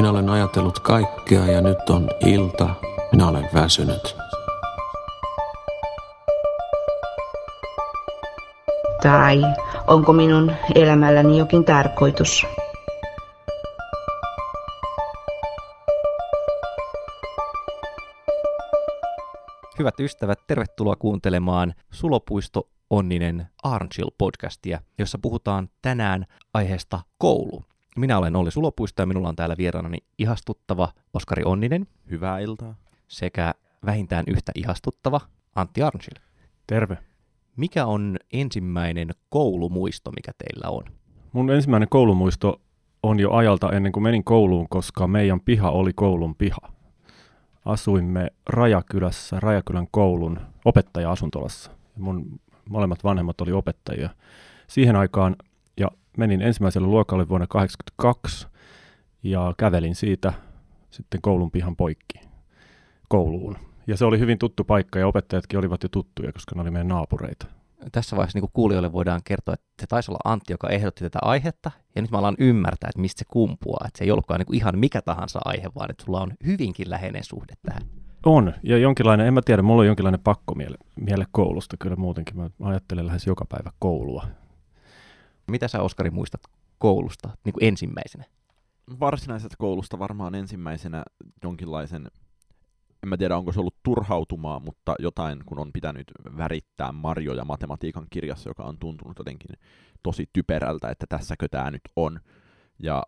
Minä olen ajatellut kaikkea ja nyt on ilta. Minä olen väsynyt. Tai onko minun elämälläni jokin tarkoitus? Hyvät ystävät, tervetuloa kuuntelemaan Sulopuisto Onninen Arnchill podcastia, jossa puhutaan tänään aiheesta koulu. Minä olen Olli Sulopuisto ja minulla on täällä vieraanani ihastuttava Oskari Onninen Hyvää iltaa. sekä vähintään yhtä ihastuttava Antti Arnchill. Terve. Mikä on ensimmäinen koulumuisto, mikä teillä on? Mun ensimmäinen koulumuisto on jo ajalta ennen kuin menin kouluun, koska meidän piha oli koulun piha. Asuimme Rajakylässä, Rajakylän koulun opettaja-asuntolassa. Mun molemmat vanhemmat oli opettajia siihen aikaan menin ensimmäiselle luokalle vuonna 1982 ja kävelin siitä sitten koulun pihan poikki kouluun. Ja se oli hyvin tuttu paikka ja opettajatkin olivat jo tuttuja, koska ne oli meidän naapureita. Tässä vaiheessa niin kuin kuulijoille voidaan kertoa, että se taisi olla Antti, joka ehdotti tätä aihetta, ja nyt mä alan ymmärtää, että mistä se kumpuaa. Että se ei ollutkaan niin ihan mikä tahansa aihe, vaan että sulla on hyvinkin läheinen suhde tähän. On, ja jonkinlainen, en mä tiedä, mulla on jonkinlainen pakko miele, miele koulusta kyllä muutenkin. Mä ajattelen lähes joka päivä koulua. Mitä sä Oskari muistat koulusta niin kuin ensimmäisenä? Varsinaisesta koulusta varmaan ensimmäisenä jonkinlaisen, en mä tiedä onko se ollut turhautumaa, mutta jotain kun on pitänyt värittää marjoja matematiikan kirjassa, joka on tuntunut jotenkin tosi typerältä, että tässäkö tämä nyt on. Ja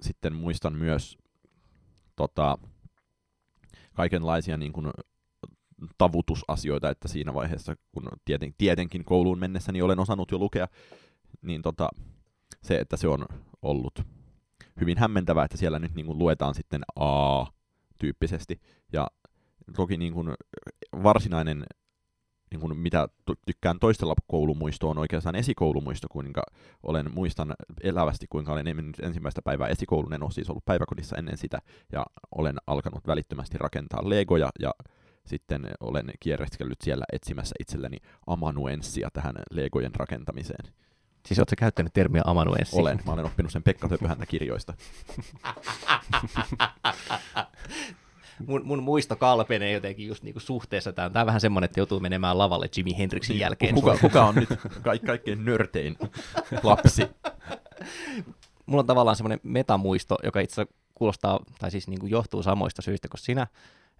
sitten muistan myös tota, kaikenlaisia niin kuin, tavutusasioita, että siinä vaiheessa, kun tieten, tietenkin kouluun mennessä niin olen osannut jo lukea, niin tota, se, että se on ollut hyvin hämmentävää, että siellä nyt niin kuin luetaan sitten A-tyyppisesti. Ja toki niin kuin varsinainen, niin kuin mitä tykkään toistella koulumuisto on oikeastaan esikoulumuisto, kuinka olen muistan elävästi, kuinka olen mennyt ensimmäistä päivää esikoulun, en ole siis ollut päiväkodissa ennen sitä, ja olen alkanut välittömästi rakentaa legoja, ja sitten olen kierreskellyt siellä etsimässä itselleni amanuenssia tähän legojen rakentamiseen. Siis sä käyttänyt termiä amanuenssi? Olen. Mä olen oppinut sen Pekka Söpöhäntä kirjoista. mun, mun muisto kalpenee jotenkin just niinku suhteessa. Tämä on, vähän semmoinen, että joutuu menemään lavalle Jimi Hendrixin jälkeen. Kuka, kuka on nyt ka- kaikkein nörtein lapsi? Mulla on tavallaan semmoinen metamuisto, joka itse asiassa kuulostaa, tai siis niinku johtuu samoista syistä kuin sinä.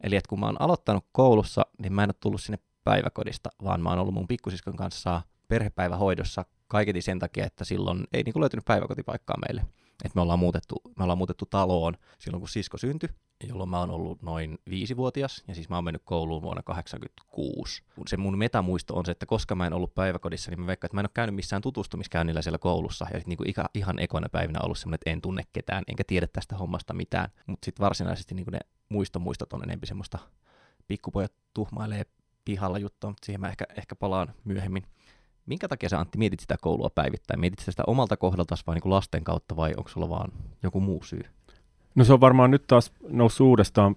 Eli että kun mä oon aloittanut koulussa, niin mä en ole tullut sinne päiväkodista, vaan mä oon ollut mun pikkusiskon kanssa perhepäivähoidossa kaiketi sen takia, että silloin ei niin löytynyt päiväkotipaikkaa meille. Et me ollaan, muutettu, me ollaan muutettu taloon silloin, kun sisko syntyi, jolloin mä oon ollut noin viisivuotias, ja siis mä oon mennyt kouluun vuonna 1986. Se mun metamuisto on se, että koska mä en ollut päiväkodissa, niin mä veikkaan, että mä en ole käynyt missään tutustumiskäynnillä siellä koulussa, ja niin kuin ihan ekoina päivinä ollut semmoinen, että en tunne ketään, enkä tiedä tästä hommasta mitään. Mutta sitten varsinaisesti niin kuin ne muistomuistot on enemmän semmoista, pikkupojat tuhmailee pihalla juttua, mutta siihen mä ehkä, ehkä palaan myöhemmin. Minkä takia sä Antti mietit sitä koulua päivittäin? Mietit sä sitä omalta kohdalta vai niin kuin lasten kautta vai onko sulla vaan joku muu syy? No se on varmaan nyt taas noussut uudestaan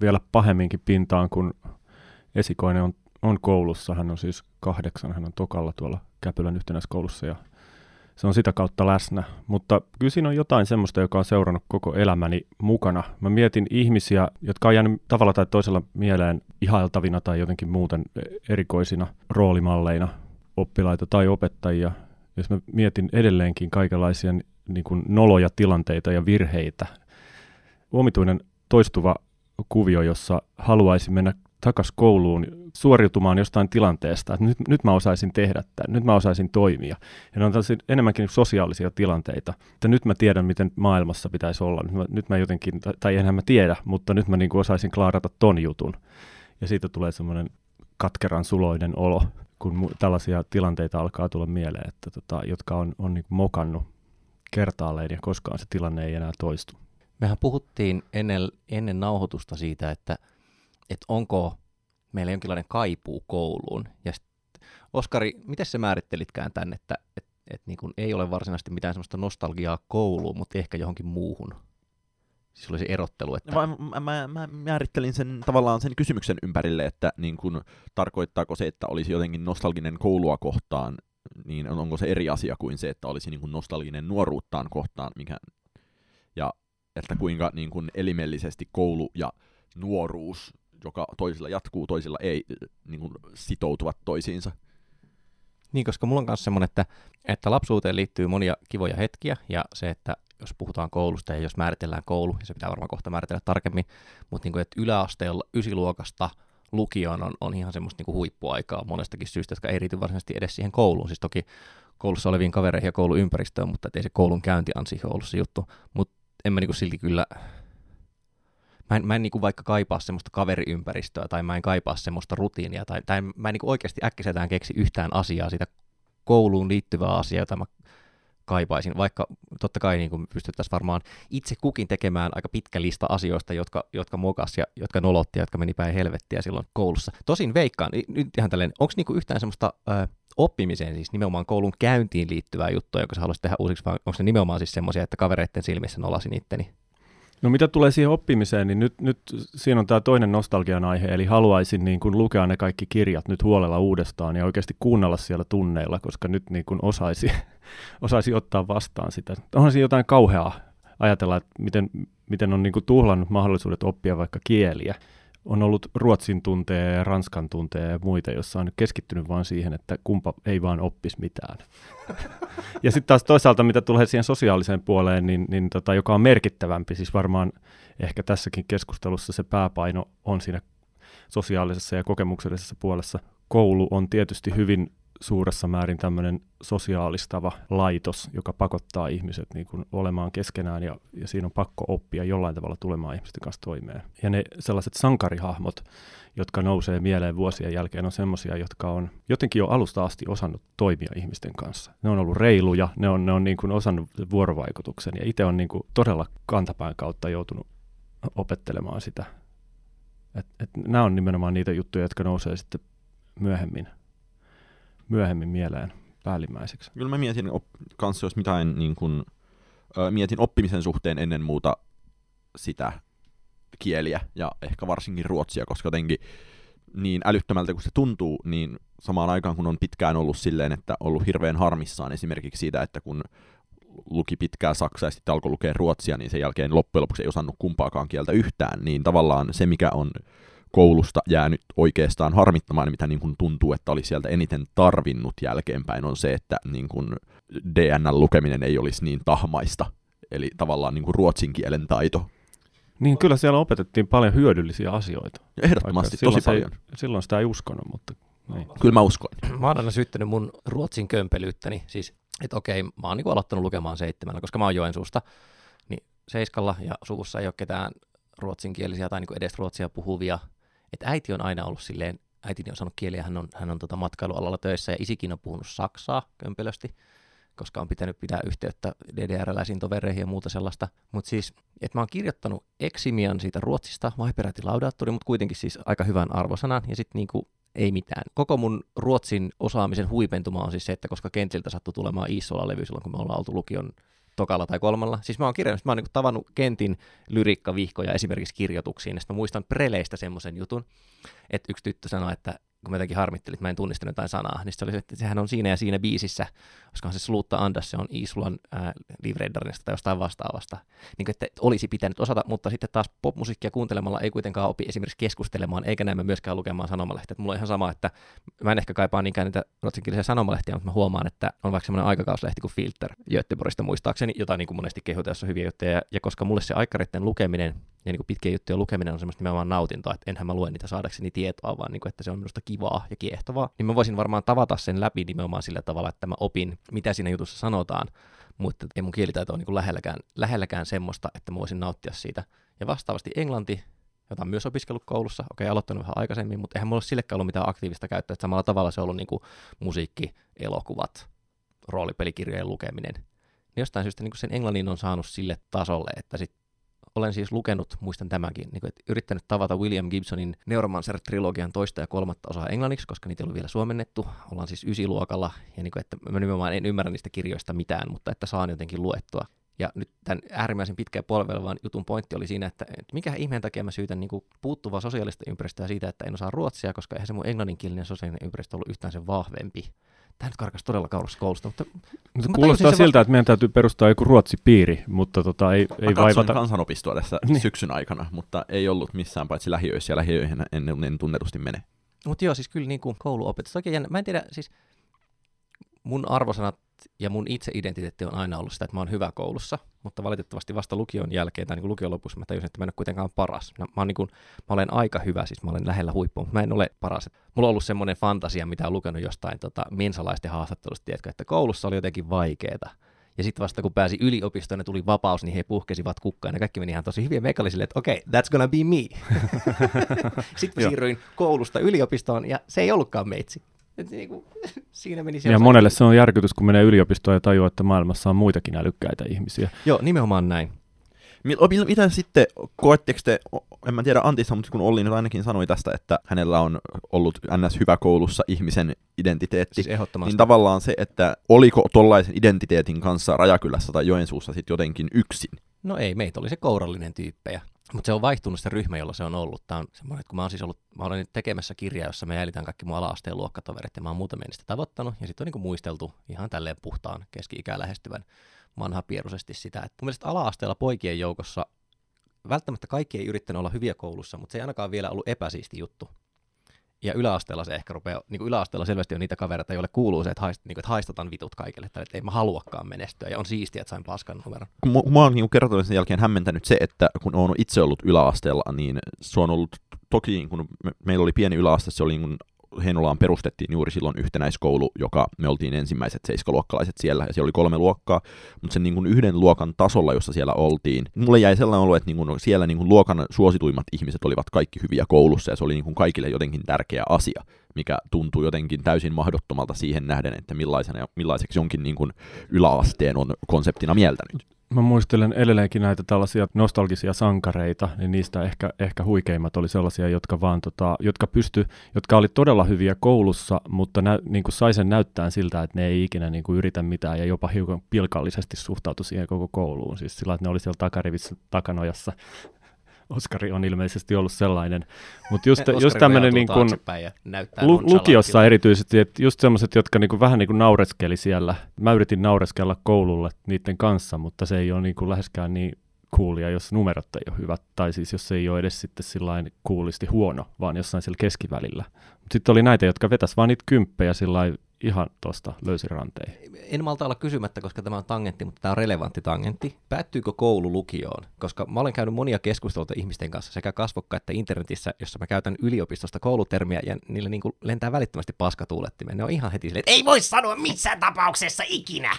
vielä pahemminkin pintaan, kun esikoinen on, on koulussa. Hän on siis kahdeksan, hän on tokalla tuolla Käpylän yhtenäiskoulussa ja se on sitä kautta läsnä. Mutta kyllä siinä on jotain semmoista, joka on seurannut koko elämäni mukana. Mä mietin ihmisiä, jotka on jäänyt tavalla tai toisella mieleen ihailtavina tai jotenkin muuten erikoisina roolimalleina, oppilaita tai opettajia. Jos mä mietin edelleenkin kaikenlaisia niin kuin noloja tilanteita ja virheitä, omituinen toistuva kuvio, jossa haluaisi mennä takas kouluun suoriutumaan jostain tilanteesta, että nyt, nyt mä osaisin tehdä tämän, nyt mä osaisin toimia. Ja ne on enemmänkin sosiaalisia tilanteita, että nyt mä tiedän, miten maailmassa pitäisi olla. Nyt mä, nyt mä jotenkin, tai enhän mä tiedä, mutta nyt mä niin kuin osaisin klaarata ton jutun. Ja siitä tulee semmoinen katkeran suloinen olo, kun tällaisia tilanteita alkaa tulla mieleen, että tota, jotka on, on niin mokannut kertaalleen ja koskaan se tilanne ei enää toistu. Mehän puhuttiin ennen, ennen nauhoitusta siitä, että, että onko meillä jonkinlainen kaipuu kouluun. Ja sit, Oskari, miten sä määrittelitkään tämän, että et, et niin ei ole varsinaisesti mitään sellaista nostalgiaa kouluun, mutta ehkä johonkin muuhun? Siis oli se erottelu, että... Mä, mä, mä, mä määrittelin sen tavallaan sen kysymyksen ympärille, että niin kun, tarkoittaako se, että olisi jotenkin nostalginen koulua kohtaan, niin onko se eri asia kuin se, että olisi niin kun nostalginen nuoruuttaan kohtaan, mikä... Ja että kuinka niin kuin elimellisesti koulu ja nuoruus, joka toisilla jatkuu, toisilla ei, niin kuin sitoutuvat toisiinsa. Niin, koska mulla on myös semmoinen, että, että lapsuuteen liittyy monia kivoja hetkiä, ja se, että jos puhutaan koulusta ja jos määritellään koulu, ja se pitää varmaan kohta määritellä tarkemmin, mutta niin kuin, että yläasteella ysiluokasta lukioon on, on ihan semmoista niin kuin huippuaikaa monestakin syystä, jotka ei riity varsinaisesti edes siihen kouluun. Siis toki koulussa oleviin kavereihin ja kouluympäristöön, mutta ei se koulun käynti on siihen ollut se juttu. Mutta en mä niin kuin silti kyllä, mä en, mä en niin kuin vaikka kaipaa semmoista kaveriympäristöä tai mä en kaipaa semmoista rutiinia tai, tai mä en niin kuin oikeasti äkkisetään keksi yhtään asiaa siitä kouluun liittyvää asiaa, jota mä kaipaisin, vaikka totta kai niin kuin pystyttäisiin varmaan itse kukin tekemään aika pitkä lista asioista, jotka, jotka mokas ja jotka nolotti ja jotka meni päin helvettiä silloin koulussa. Tosin veikkaan, nyt ihan tälleen, onko niinku yhtään semmoista ö, oppimiseen, siis nimenomaan koulun käyntiin liittyvää juttua, jonka sä haluaisit tehdä uusiksi, vai onko se nimenomaan siis semmoisia, että kavereiden silmissä nolasin itteni? No mitä tulee siihen oppimiseen, niin nyt, nyt siinä on tämä toinen nostalgian aihe, eli haluaisin niin kuin lukea ne kaikki kirjat nyt huolella uudestaan ja oikeasti kuunnella siellä tunneilla, koska nyt niin kuin osaisi, osaisi ottaa vastaan sitä. Onhan siinä jotain kauheaa ajatella, että miten, miten on niin kuin tuhlannut mahdollisuudet oppia vaikka kieliä on ollut ruotsin tunteja ja ranskan tunteja ja muita, jossa on keskittynyt vain siihen, että kumpa ei vaan oppisi mitään. ja sitten taas toisaalta, mitä tulee siihen sosiaaliseen puoleen, niin, niin tota, joka on merkittävämpi, siis varmaan ehkä tässäkin keskustelussa se pääpaino on siinä sosiaalisessa ja kokemuksellisessa puolessa. Koulu on tietysti hyvin suuressa määrin tämmöinen sosiaalistava laitos, joka pakottaa ihmiset niin kuin olemaan keskenään ja, ja siinä on pakko oppia jollain tavalla tulemaan ihmisten kanssa toimeen. Ja ne sellaiset sankarihahmot, jotka nousee mieleen vuosien jälkeen, on semmoisia, jotka on jotenkin jo alusta asti osannut toimia ihmisten kanssa. Ne on ollut reiluja, ne on, ne on niin kuin osannut vuorovaikutuksen ja itse on niin kuin todella kantapään kautta joutunut opettelemaan sitä. Et, et nämä on nimenomaan niitä juttuja, jotka nousee sitten myöhemmin myöhemmin mieleen päällimmäiseksi. Kyllä mä mietin op- kanssa, jos mitään niin kun, ö, mietin oppimisen suhteen ennen muuta sitä kieliä ja ehkä varsinkin ruotsia, koska jotenkin niin älyttömältä kuin se tuntuu, niin samaan aikaan kun on pitkään ollut silleen, että ollut hirveän harmissaan esimerkiksi siitä, että kun luki pitkää saksaa ja sitten alkoi lukea ruotsia, niin sen jälkeen loppujen lopuksi ei osannut kumpaakaan kieltä yhtään, niin tavallaan se, mikä on koulusta jäänyt oikeastaan harmittamaan, mitä niin kuin tuntuu, että oli sieltä eniten tarvinnut jälkeenpäin, on se, että niin kuin DNL-lukeminen ei olisi niin tahmaista. Eli tavallaan niin kuin ruotsin kielen taito. Niin, kyllä siellä opetettiin paljon hyödyllisiä asioita. Ja ehdottomasti, tosi paljon. Ei, silloin sitä ei uskonut, mutta niin. Kyllä mä uskoin. Mä oon aina syyttänyt mun ruotsin kömpelyyttäni, siis että okei, mä oon niin aloittanut lukemaan seitsemällä, koska mä oon Joensuusta, niin seiskalla ja suvussa ei ole ketään ruotsinkielisiä tai niin edes ruotsia puhuvia että äiti on aina ollut silleen, äitini on saanut kieliä, hän on, hän on tota matkailualalla töissä ja isikin on puhunut saksaa kömpelösti, koska on pitänyt pitää yhteyttä DDR-läisiin tovereihin ja muuta sellaista. Mutta siis, että mä oon kirjoittanut eksimian siitä ruotsista, vaiperäti laudaattori, mutta kuitenkin siis aika hyvän arvosanan, ja sitten niinku ei mitään. Koko mun ruotsin osaamisen huipentuma on siis se, että koska kentiltä sattui tulemaan Iisola-levy silloin, kun me ollaan oltu lukion tokalla tai kolmalla. Siis mä oon kirjannut, mä oon niin tavannut Kentin lyrikkavihkoja esimerkiksi kirjoituksiin, ja mä muistan Preleistä semmoisen jutun, että yksi tyttö sanoi, että kun mä jotenkin harmittelin, että mä en tunnistanut jotain sanaa, niin se oli että sehän on siinä ja siinä biisissä, koska se Sluutta Andas, se on Isulan äh, Livreidarista tai jostain vastaavasta, niin kuin, että olisi pitänyt osata, mutta sitten taas popmusiikkia kuuntelemalla ei kuitenkaan opi esimerkiksi keskustelemaan, eikä näemme myöskään lukemaan sanomalehtiä. Mulla on ihan sama, että mä en ehkä kaipaa niinkään niitä ruotsinkielisiä sanomalehtiä, mutta mä huomaan, että on vaikka semmoinen aikakauslehti kuin Filter Göteborgista muistaakseni, jota niin kuin monesti kehutaan, jossa on hyviä juttuja, ja, ja koska mulle se aikareiden lukeminen ja niin kuin pitkien juttujen lukeminen on semmoista nimenomaan nautintoa, että enhän mä lue niitä saadakseni tietoa, vaan niin kuin, että se on minusta kivaa ja kiehtovaa, niin mä voisin varmaan tavata sen läpi nimenomaan sillä tavalla, että mä opin, mitä siinä jutussa sanotaan, mutta ei mun kielitaito ole niin kuin lähelläkään, lähelläkään semmoista, että mä voisin nauttia siitä. Ja vastaavasti englanti, jota on myös opiskellut koulussa, okei, okay, aloittanut vähän aikaisemmin, mutta eihän mulla ole sillekään ollut mitään aktiivista käyttöä, että samalla tavalla se on ollut niin kuin musiikki, elokuvat, roolipelikirjojen lukeminen. Niin jostain syystä niin sen englannin on saanut sille tasolle, että sit olen siis lukenut, muistan tämänkin, niin kuin, että yrittänyt tavata William Gibsonin Neuromancer-trilogian toista ja kolmatta osaa englanniksi, koska niitä ei ollut vielä suomennettu. Ollaan siis ysiluokalla, ja niin kuin, että mä nimenomaan en ymmärrä niistä kirjoista mitään, mutta että saan jotenkin luettua. Ja nyt tämän äärimmäisen pitkään polvelevan jutun pointti oli siinä, että, mikä ihmeen takia mä syytän niin kuin puuttuvaa sosiaalista ympäristöä siitä, että en osaa ruotsia, koska eihän se mun englanninkielinen sosiaalinen ympäristö ollut yhtään sen vahvempi. Tämä nyt karkas todella kauas koulusta, mutta Mutta kuulostaa sen siltä, että meidän täytyy perustaa joku ruotsipiiri, mutta tota, ei, Ei Mä vaivata. kansanopistoa tässä Niin. syksyn aikana, mutta ei ollut missään paitsi lähiöissä ja lähiöihin en, en, en tunnetusti mene. Mutta joo, siis kyllä niin kuin kouluopetus. Oikein jännä. Mä en tiedä, siis mun arvosanat ja mun itse-identiteetti on aina ollut sitä, että mä oon hyvä koulussa, mutta valitettavasti vasta lukion jälkeen tai niin kuin lukion lopussa mä tajusin, että mä en ole kuitenkaan paras. Mä, mä, oon niin kuin, mä olen aika hyvä, siis mä olen lähellä huippua, mutta mä en ole paras. Mulla on ollut semmoinen fantasia, mitä on lukenut jostain tota, mensalaisten haastattelusta, tiedätkö, että koulussa oli jotenkin vaikeeta. Ja sitten vasta kun pääsi yliopistoon ja tuli vapaus, niin he puhkesivat kukkaan ja kaikki meni ihan tosi hyvin. Meikä oli silleen, että okei, okay, that's gonna be me. sitten mä siirryin koulusta yliopistoon ja se ei ollutkaan meitsi. Et niinku, siinä meni se Ja monelle se on järkytys, kun menee yliopistoon ja tajuaa, että maailmassa on muitakin älykkäitä ihmisiä. Joo, nimenomaan näin. Mitä sitten, koetteko te, en mä tiedä Antissa, mutta kun Olli nyt ainakin sanoi tästä, että hänellä on ollut ns. hyvä koulussa ihmisen identiteetti, Siis ehdottomasti. niin tavallaan se, että oliko tollaisen identiteetin kanssa Rajakylässä tai Joensuussa sitten jotenkin yksin? No ei, meitä oli se kourallinen tyyppejä. Mutta se on vaihtunut se ryhmä, jolla se on ollut. Tämä on semmoinen, että kun mä oon siis ollut, mä olen tekemässä kirjaa, jossa me jäljitään kaikki mun ala-asteen luokkatoverit, ja mä oon muutamia niistä tavoittanut, ja sitten on niinku muisteltu ihan tälleen puhtaan keski-ikään lähestyvän vanhapieruisesti sitä, että mun mielestä ala-asteella poikien joukossa välttämättä kaikki ei yrittänyt olla hyviä koulussa, mutta se ei ainakaan vielä ollut epäsiisti juttu. Ja yläasteella se ehkä rupeaa, niin kuin yläasteella selvästi on niitä kavereita, joille kuuluu se, että, haist, niin kuin, että haistataan vitut kaikille, että ei mä haluakaan menestyä, ja on siistiä, että sain paskan numeron. Mu- mua niin kertomisen jälkeen hämmentänyt se, että kun olen itse ollut yläasteella, niin se on ollut toki, kun me, meillä oli pieni yläaste, se oli niin Heinolaan perustettiin juuri silloin yhtenäiskoulu, joka me oltiin ensimmäiset seiskaluokkalaiset siellä, ja siellä oli kolme luokkaa, mutta sen niin kuin yhden luokan tasolla, jossa siellä oltiin, mulle jäi sellainen olo, että niin kuin siellä niin kuin luokan suosituimmat ihmiset olivat kaikki hyviä koulussa, ja se oli niin kuin kaikille jotenkin tärkeä asia, mikä tuntuu jotenkin täysin mahdottomalta siihen nähden, että millaisena millaiseksi jonkin niin kuin yläasteen on konseptina mieltänyt. Mä muistelen edelleenkin näitä tällaisia nostalgisia sankareita, niin niistä ehkä, ehkä huikeimmat oli sellaisia, jotka vaan tota, jotka pysty, jotka oli todella hyviä koulussa, mutta nä, niin kuin sai sen näyttää siltä, että ne ei ikinä niin kuin yritä mitään ja jopa hiukan pilkallisesti suhtautu siihen koko kouluun. Siis sillä, että ne oli siellä takarivissä takanojassa. Oskari on ilmeisesti ollut sellainen. Mutta just, Oskari just tämmöinen niin kuin, näyttää Lu- lukiossa erityisesti, että just semmoiset, jotka niinku vähän niinku naureskeli siellä. Mä yritin naureskella koululle niiden kanssa, mutta se ei ole niinku läheskään niin coolia, jos numerot ei ole hyvät, tai siis jos se ei ole edes sitten sillain kuulisti huono, vaan jossain siellä keskivälillä. Mutta sitten oli näitä, jotka vetäs vaan niitä kymppejä ihan tuosta löysiranteihin. En malta olla kysymättä, koska tämä on tangentti, mutta tämä on relevantti tangentti. Päättyykö koulu lukioon? Koska mä olen käynyt monia keskusteluita ihmisten kanssa sekä kasvokka että internetissä, jossa mä käytän yliopistosta koulutermiä ja niillä niin kuin lentää välittömästi paskatuulettimeen. Ne on ihan heti silleen, että ei voi sanoa missään tapauksessa ikinä.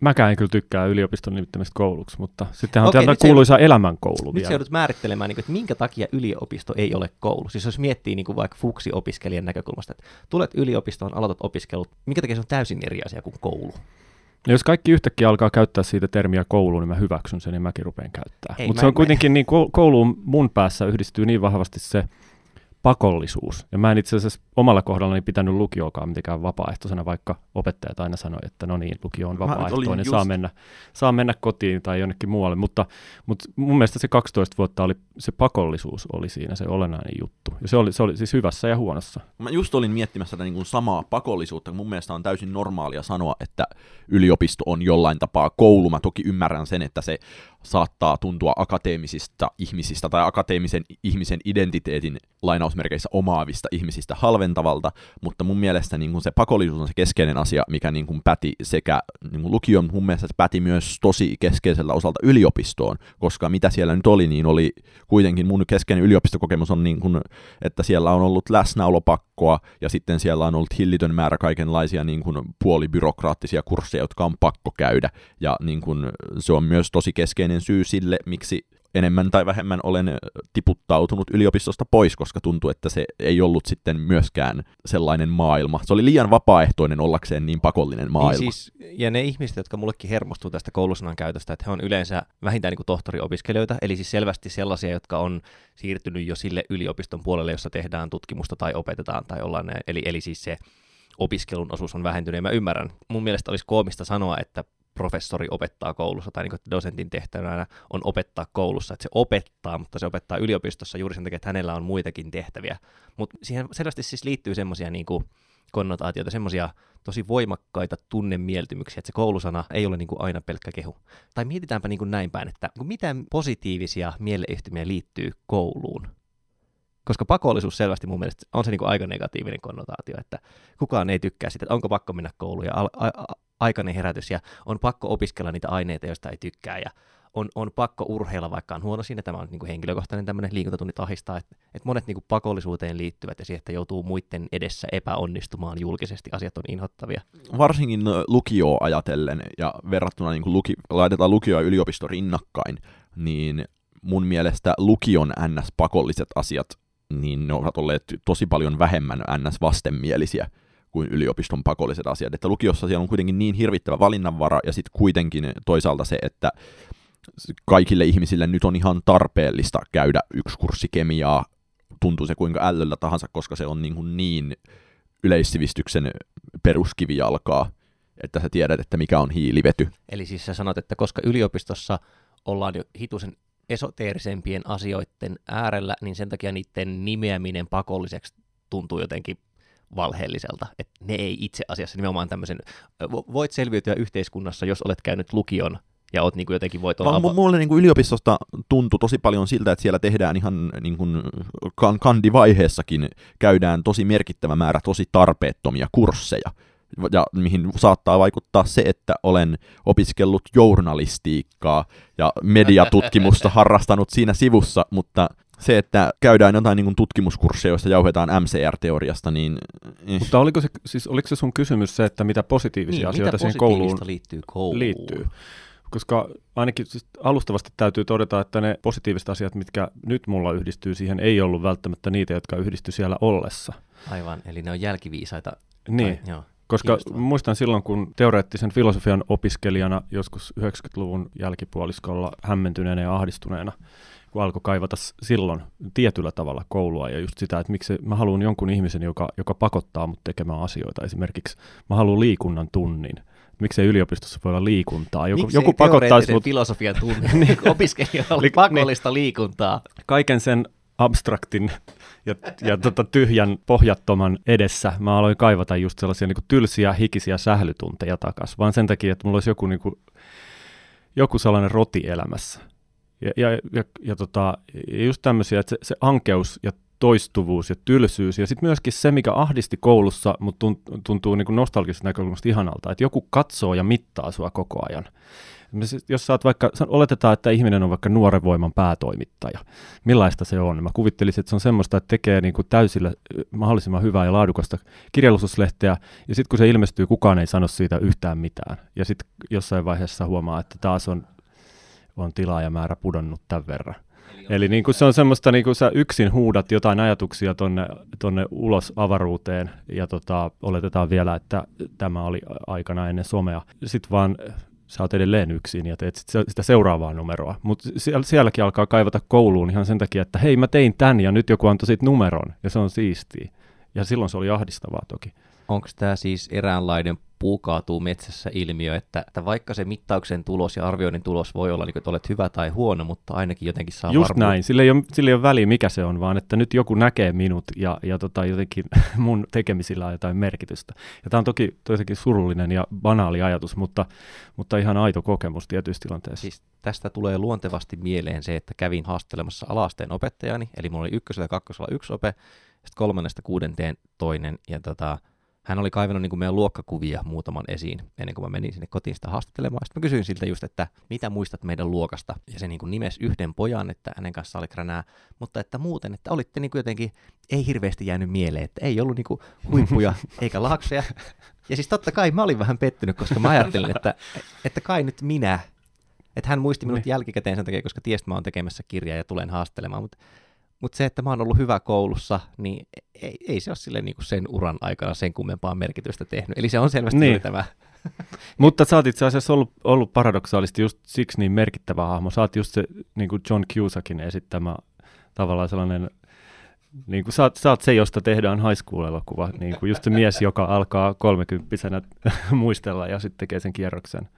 Mäkään en kyllä tykkää yliopiston nimittämistä kouluksi, mutta sittenhän on Okei, se- kuuluisa elämänkoulu Nyt sä joudut määrittelemään, niin kuin, että minkä takia yliopisto ei ole koulu. Siis jos miettii niin kuin vaikka fuksi-opiskelijan näkökulmasta, että tulet yliopistoon, aloitat opiskelut, minkä takia se on täysin eri asia kuin koulu? Ja jos kaikki yhtäkkiä alkaa käyttää siitä termiä koulu, niin mä hyväksyn sen ja mäkin rupean käyttää. Ei, Mutta se on kuitenkin niin, kou- kouluun mun päässä yhdistyy niin vahvasti se pakollisuus. Ja mä en itse asiassa omalla kohdallani pitänyt lukioakaan mitenkään vapaaehtoisena, vaikka opettajat aina sanoi, että no niin, lukio on vapaaehtoinen, just- saa mennä, saa mennä kotiin tai jonnekin muualle. Mutta, mutta mun mielestä se 12 vuotta oli, se pakollisuus oli siinä se olennainen juttu. Ja se oli, se oli siis hyvässä ja huonossa. Mä just olin miettimässä tätä niin kuin samaa pakollisuutta, kun mun mielestä on täysin normaalia sanoa, että yliopisto on jollain tapaa koulu. Mä toki ymmärrän sen, että se saattaa tuntua akateemisista ihmisistä tai akateemisen ihmisen identiteetin lainausmerkeissä omaavista ihmisistä halventavalta, mutta mun mielestä niin kuin se pakollisuus on se keskeinen asia, mikä niin kuin päti sekä niin kuin lukion, mun mielestä se päti myös tosi keskeiseltä osalta yliopistoon, koska mitä siellä nyt oli, niin oli kuitenkin mun keskeinen yliopistokokemus on niin kuin, että siellä on ollut läsnäolopakkoa ja sitten siellä on ollut hillitön määrä kaikenlaisia niin kuin puolibyrokraattisia kursseja, jotka on pakko käydä. Ja niin kuin, se on myös tosi keskeinen syy sille, miksi enemmän tai vähemmän olen tiputtautunut yliopistosta pois, koska tuntuu, että se ei ollut sitten myöskään sellainen maailma. Se oli liian vapaaehtoinen ollakseen niin pakollinen maailma. Niin siis, ja ne ihmiset, jotka mullekin hermostuu tästä koulusanan käytöstä, että he on yleensä vähintään niin kuin tohtoriopiskelijoita, eli siis selvästi sellaisia, jotka on siirtynyt jo sille yliopiston puolelle, jossa tehdään tutkimusta tai opetetaan tai ollaan ne, eli, eli siis se opiskelun osuus on vähentynyt, ja mä ymmärrän. Mun mielestä olisi koomista sanoa, että professori opettaa koulussa, tai niin kuin, että dosentin tehtävänä on opettaa koulussa, että se opettaa, mutta se opettaa yliopistossa juuri sen takia, että hänellä on muitakin tehtäviä. Mutta siihen selvästi siis liittyy semmoisia niin konnotaatioita, semmoisia tosi voimakkaita tunnemieltymyksiä, että se koulusana ei ole niin kuin aina pelkkä kehu. Tai mietitäänpä niin kuin näin päin, että niin mitä positiivisia mieleyhtymiä liittyy kouluun? Koska pakollisuus selvästi mun mielestä on se niin kuin aika negatiivinen konnotaatio, että kukaan ei tykkää sitä, että onko pakko mennä kouluun ja a- a- aikainen herätys ja on pakko opiskella niitä aineita, joista ei tykkää ja on, on pakko urheilla, vaikka on huono siinä. Tämä on niin kuin henkilökohtainen tämmöinen liikuntatunnit ahistaa, että, että monet niin kuin pakollisuuteen liittyvät ja siihen, että joutuu muiden edessä epäonnistumaan julkisesti, asiat on inhottavia. Varsinkin lukioa ajatellen ja verrattuna niin kuin luki, laitetaan lukio ja yliopisto rinnakkain, niin mun mielestä lukion NS-pakolliset asiat, niin ne ovat olleet tosi paljon vähemmän NS-vastenmielisiä kuin yliopiston pakolliset asiat. Että lukiossa siellä on kuitenkin niin hirvittävä valinnanvara ja sitten kuitenkin toisaalta se, että kaikille ihmisille nyt on ihan tarpeellista käydä yksi kurssi kemiaa, tuntuu se kuinka ällöllä tahansa, koska se on niin, kuin niin yleissivistyksen peruskivijalkaa, että sä tiedät, että mikä on hiilivety. Eli siis sä sanot, että koska yliopistossa ollaan jo hitusen esoteerisempien asioiden äärellä, niin sen takia niiden nimeäminen pakolliseksi tuntuu jotenkin valheelliselta. Että ne ei itse asiassa nimenomaan tämmöisen, voit selviytyä yhteiskunnassa, jos olet käynyt lukion ja oot niin kuin jotenkin voit olla... Vaan mulle niin kuin yliopistosta tuntui tosi paljon siltä, että siellä tehdään ihan niin kuin kandivaiheessakin käydään tosi merkittävä määrä tosi tarpeettomia kursseja ja mihin saattaa vaikuttaa se, että olen opiskellut journalistiikkaa ja mediatutkimusta harrastanut siinä sivussa, mutta se, että käydään jotain niin kuin tutkimuskursseja, joista jauhetaan MCR-teoriasta, niin... Eh. Mutta oliko se, siis, oliko se sun kysymys se, että mitä positiivisia niin, asioita mitä siihen kouluun liittyy kouluun? liittyy? koska ainakin siis alustavasti täytyy todeta, että ne positiiviset asiat, mitkä nyt mulla yhdistyy siihen, ei ollut välttämättä niitä, jotka yhdistyi siellä ollessa. Aivan, eli ne on jälkiviisaita. Niin, tai, joo, koska muistan silloin, kun teoreettisen filosofian opiskelijana joskus 90-luvun jälkipuoliskolla hämmentyneenä ja ahdistuneena, kun alkoi kaivata silloin tietyllä tavalla koulua ja just sitä, että miksi mä haluan jonkun ihmisen, joka, joka pakottaa mut tekemään asioita. Esimerkiksi mä haluan liikunnan tunnin miksei yliopistossa voi olla liikuntaa. Joku, joku pakottaisi mut... filosofian tunne niin. opiskelijoilla pakollista liikuntaa. Kaiken sen abstraktin ja, ja tota tyhjän pohjattoman edessä mä aloin kaivata just sellaisia niin tylsiä, hikisiä sählytunteja takas, vaan sen takia, että mulla olisi joku, niin kuin, joku sellainen roti elämässä. Ja, ja, ja, ja, tota, ja just tämmöisiä, että se, se ankeus ja toistuvuus ja tylsyys. Ja sitten myöskin se, mikä ahdisti koulussa, mutta tuntuu niin kuin nostalgisesta näkökulmasta ihanalta, että joku katsoo ja mittaa sua koko ajan. Jos saat vaikka, oletetaan, että ihminen on vaikka nuoren voiman päätoimittaja. Millaista se on? Mä kuvittelisin, että se on semmoista, että tekee niin kuin täysillä mahdollisimman hyvää ja laadukasta kirjallisuuslehteä, ja sitten kun se ilmestyy, kukaan ei sano siitä yhtään mitään. Ja sitten jossain vaiheessa huomaa, että taas on, on tilaajamäärä pudonnut tämän verran. Eli niin kuin se on semmoista, niin kuin sä yksin huudat jotain ajatuksia tonne, tonne ulos avaruuteen, ja tota, oletetaan vielä, että tämä oli aikana ennen somea. Sitten vaan sä oot edelleen yksin ja teet sit sitä seuraavaa numeroa. Mutta sielläkin alkaa kaivata kouluun ihan sen takia, että hei mä tein tän ja nyt joku antoi siitä numeron, ja se on siistiä. Ja silloin se oli ahdistavaa toki. Onko tämä siis eräänlainen puu kaatuu metsässä ilmiö, että, että vaikka se mittauksen tulos ja arvioinnin tulos voi olla, niin että olet hyvä tai huono, mutta ainakin jotenkin saa Just varmuus. näin, sillä ei, ole, sillä ei ole väliä mikä se on, vaan että nyt joku näkee minut ja, ja tota, jotenkin mun tekemisillä on jotain merkitystä. Ja tämä on toki toisenkin surullinen ja banaali ajatus, mutta, mutta ihan aito kokemus tietyissä tilanteissa. Siis tästä tulee luontevasti mieleen se, että kävin haastelemassa alasteen opettajani, eli mulla oli ykkösellä ja kakkosella yksi ope, sitten kolmannesta kuudenteen toinen, ja tota, hän oli kaivannut niin kuin meidän luokkakuvia muutaman esiin ennen kuin mä menin sinne kotiin sitä haastattelemaan. Sitten mä kysyin siltä just, että mitä muistat meidän luokasta? Ja se niin kuin nimes yhden pojan, että hänen kanssa oli kränää, mutta että muuten, että olitte niin kuin jotenkin, ei hirveästi jäänyt mieleen, että ei ollut niin kuin huippuja eikä laakseja. Ja siis totta kai mä olin vähän pettynyt, koska mä ajattelin, että, että kai nyt minä, että hän muisti minut niin. jälkikäteen sen takia, koska tiesi, että mä oon tekemässä kirjaa ja tulen haastelemaan, mutta mutta se, että mä oon ollut hyvä koulussa, niin ei, ei se ole sille niinku sen uran aikana sen kummempaa merkitystä tehnyt. Eli se on selvästi niin. tämä. Mutta sä oot itse asiassa ollut, ollut paradoksaalisesti just siksi niin merkittävä hahmo. Sä oot just se niin kuin John Cusackin esittämä tavallaan sellainen, niin kuin sä, oot, sä oot se, josta tehdään high school-elokuva. Niin kuin just se mies, joka alkaa kolmekymppisenä muistella ja sitten tekee sen kierroksen.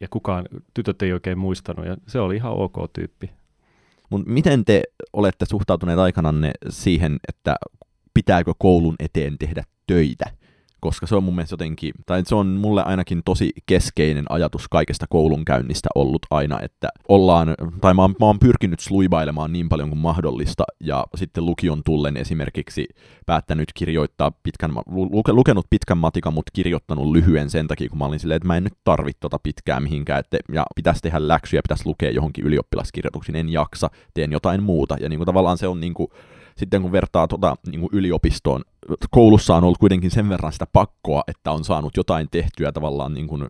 Ja kukaan, tytöt ei oikein muistanut ja se oli ihan ok tyyppi. Mutta miten te olette suhtautuneet aikananne siihen, että pitääkö koulun eteen tehdä töitä? Koska se on mun mielestä jotenkin, tai se on mulle ainakin tosi keskeinen ajatus kaikesta koulunkäynnistä ollut aina, että ollaan, tai mä oon, mä oon pyrkinyt sluibailemaan niin paljon kuin mahdollista, ja sitten lukion tullen esimerkiksi päättänyt kirjoittaa pitkän, luke, lukenut pitkän matikan, mutta kirjoittanut lyhyen sen takia, kun mä olin silleen, että mä en nyt tarvi tota pitkää mihinkään, että, ja pitäisi tehdä läksyjä, pitäisi lukea johonkin ylioppilaskirjoituksiin, en jaksa, teen jotain muuta, ja niin kuin tavallaan se on niin kuin, sitten kun vertaa tota, niin kuin yliopistoon, koulussa on ollut kuitenkin sen verran sitä pakkoa, että on saanut jotain tehtyä tavallaan niin kuin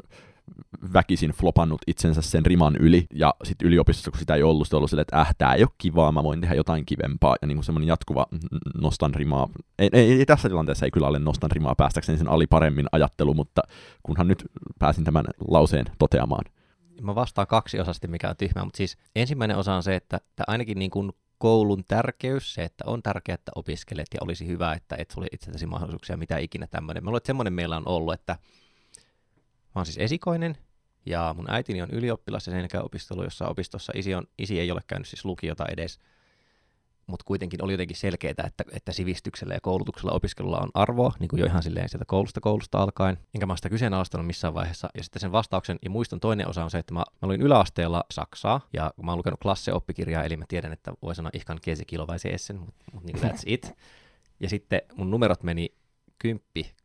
väkisin flopannut itsensä sen riman yli, ja sitten yliopistossa, kun sitä ei ollut, se ollut sille, että äh, tää ei ole kivaa, mä voin tehdä jotain kivempaa, ja niin semmoinen jatkuva nostan rimaa, ei, ei, ei, tässä tilanteessa ei kyllä ole nostan rimaa päästäkseni sen ali paremmin ajattelu, mutta kunhan nyt pääsin tämän lauseen toteamaan. Mä vastaan kaksi osasti, mikä on tyhmää, mutta siis ensimmäinen osa on se, että, että ainakin niin kuin koulun tärkeys, se, että on tärkeää, että opiskelet ja olisi hyvä, että et sulle itseltäsi mahdollisuuksia, mitä ikinä tämmöinen. Mä luulen, että semmoinen meillä on ollut, että mä oon siis esikoinen ja mun äitini on ylioppilas ja sen käy opiskelu jossa opistossa. Isi, on, isi ei ole käynyt siis lukiota edes mutta kuitenkin oli jotenkin selkeää, että, että sivistyksellä ja koulutuksella opiskelulla on arvoa, niin kuin jo ihan silleen sieltä koulusta koulusta alkaen. Enkä mä sitä kyseenalaistanut missään vaiheessa. Ja sitten sen vastauksen, ja muistan toinen osa on se, että mä, mä olin yläasteella Saksaa, ja mä oon lukenut klasseoppikirjaa, eli mä tiedän, että voi sanoa ihan kiesikilo vai se essen, mutta mut niin that's it. Ja sitten mun numerot meni 10,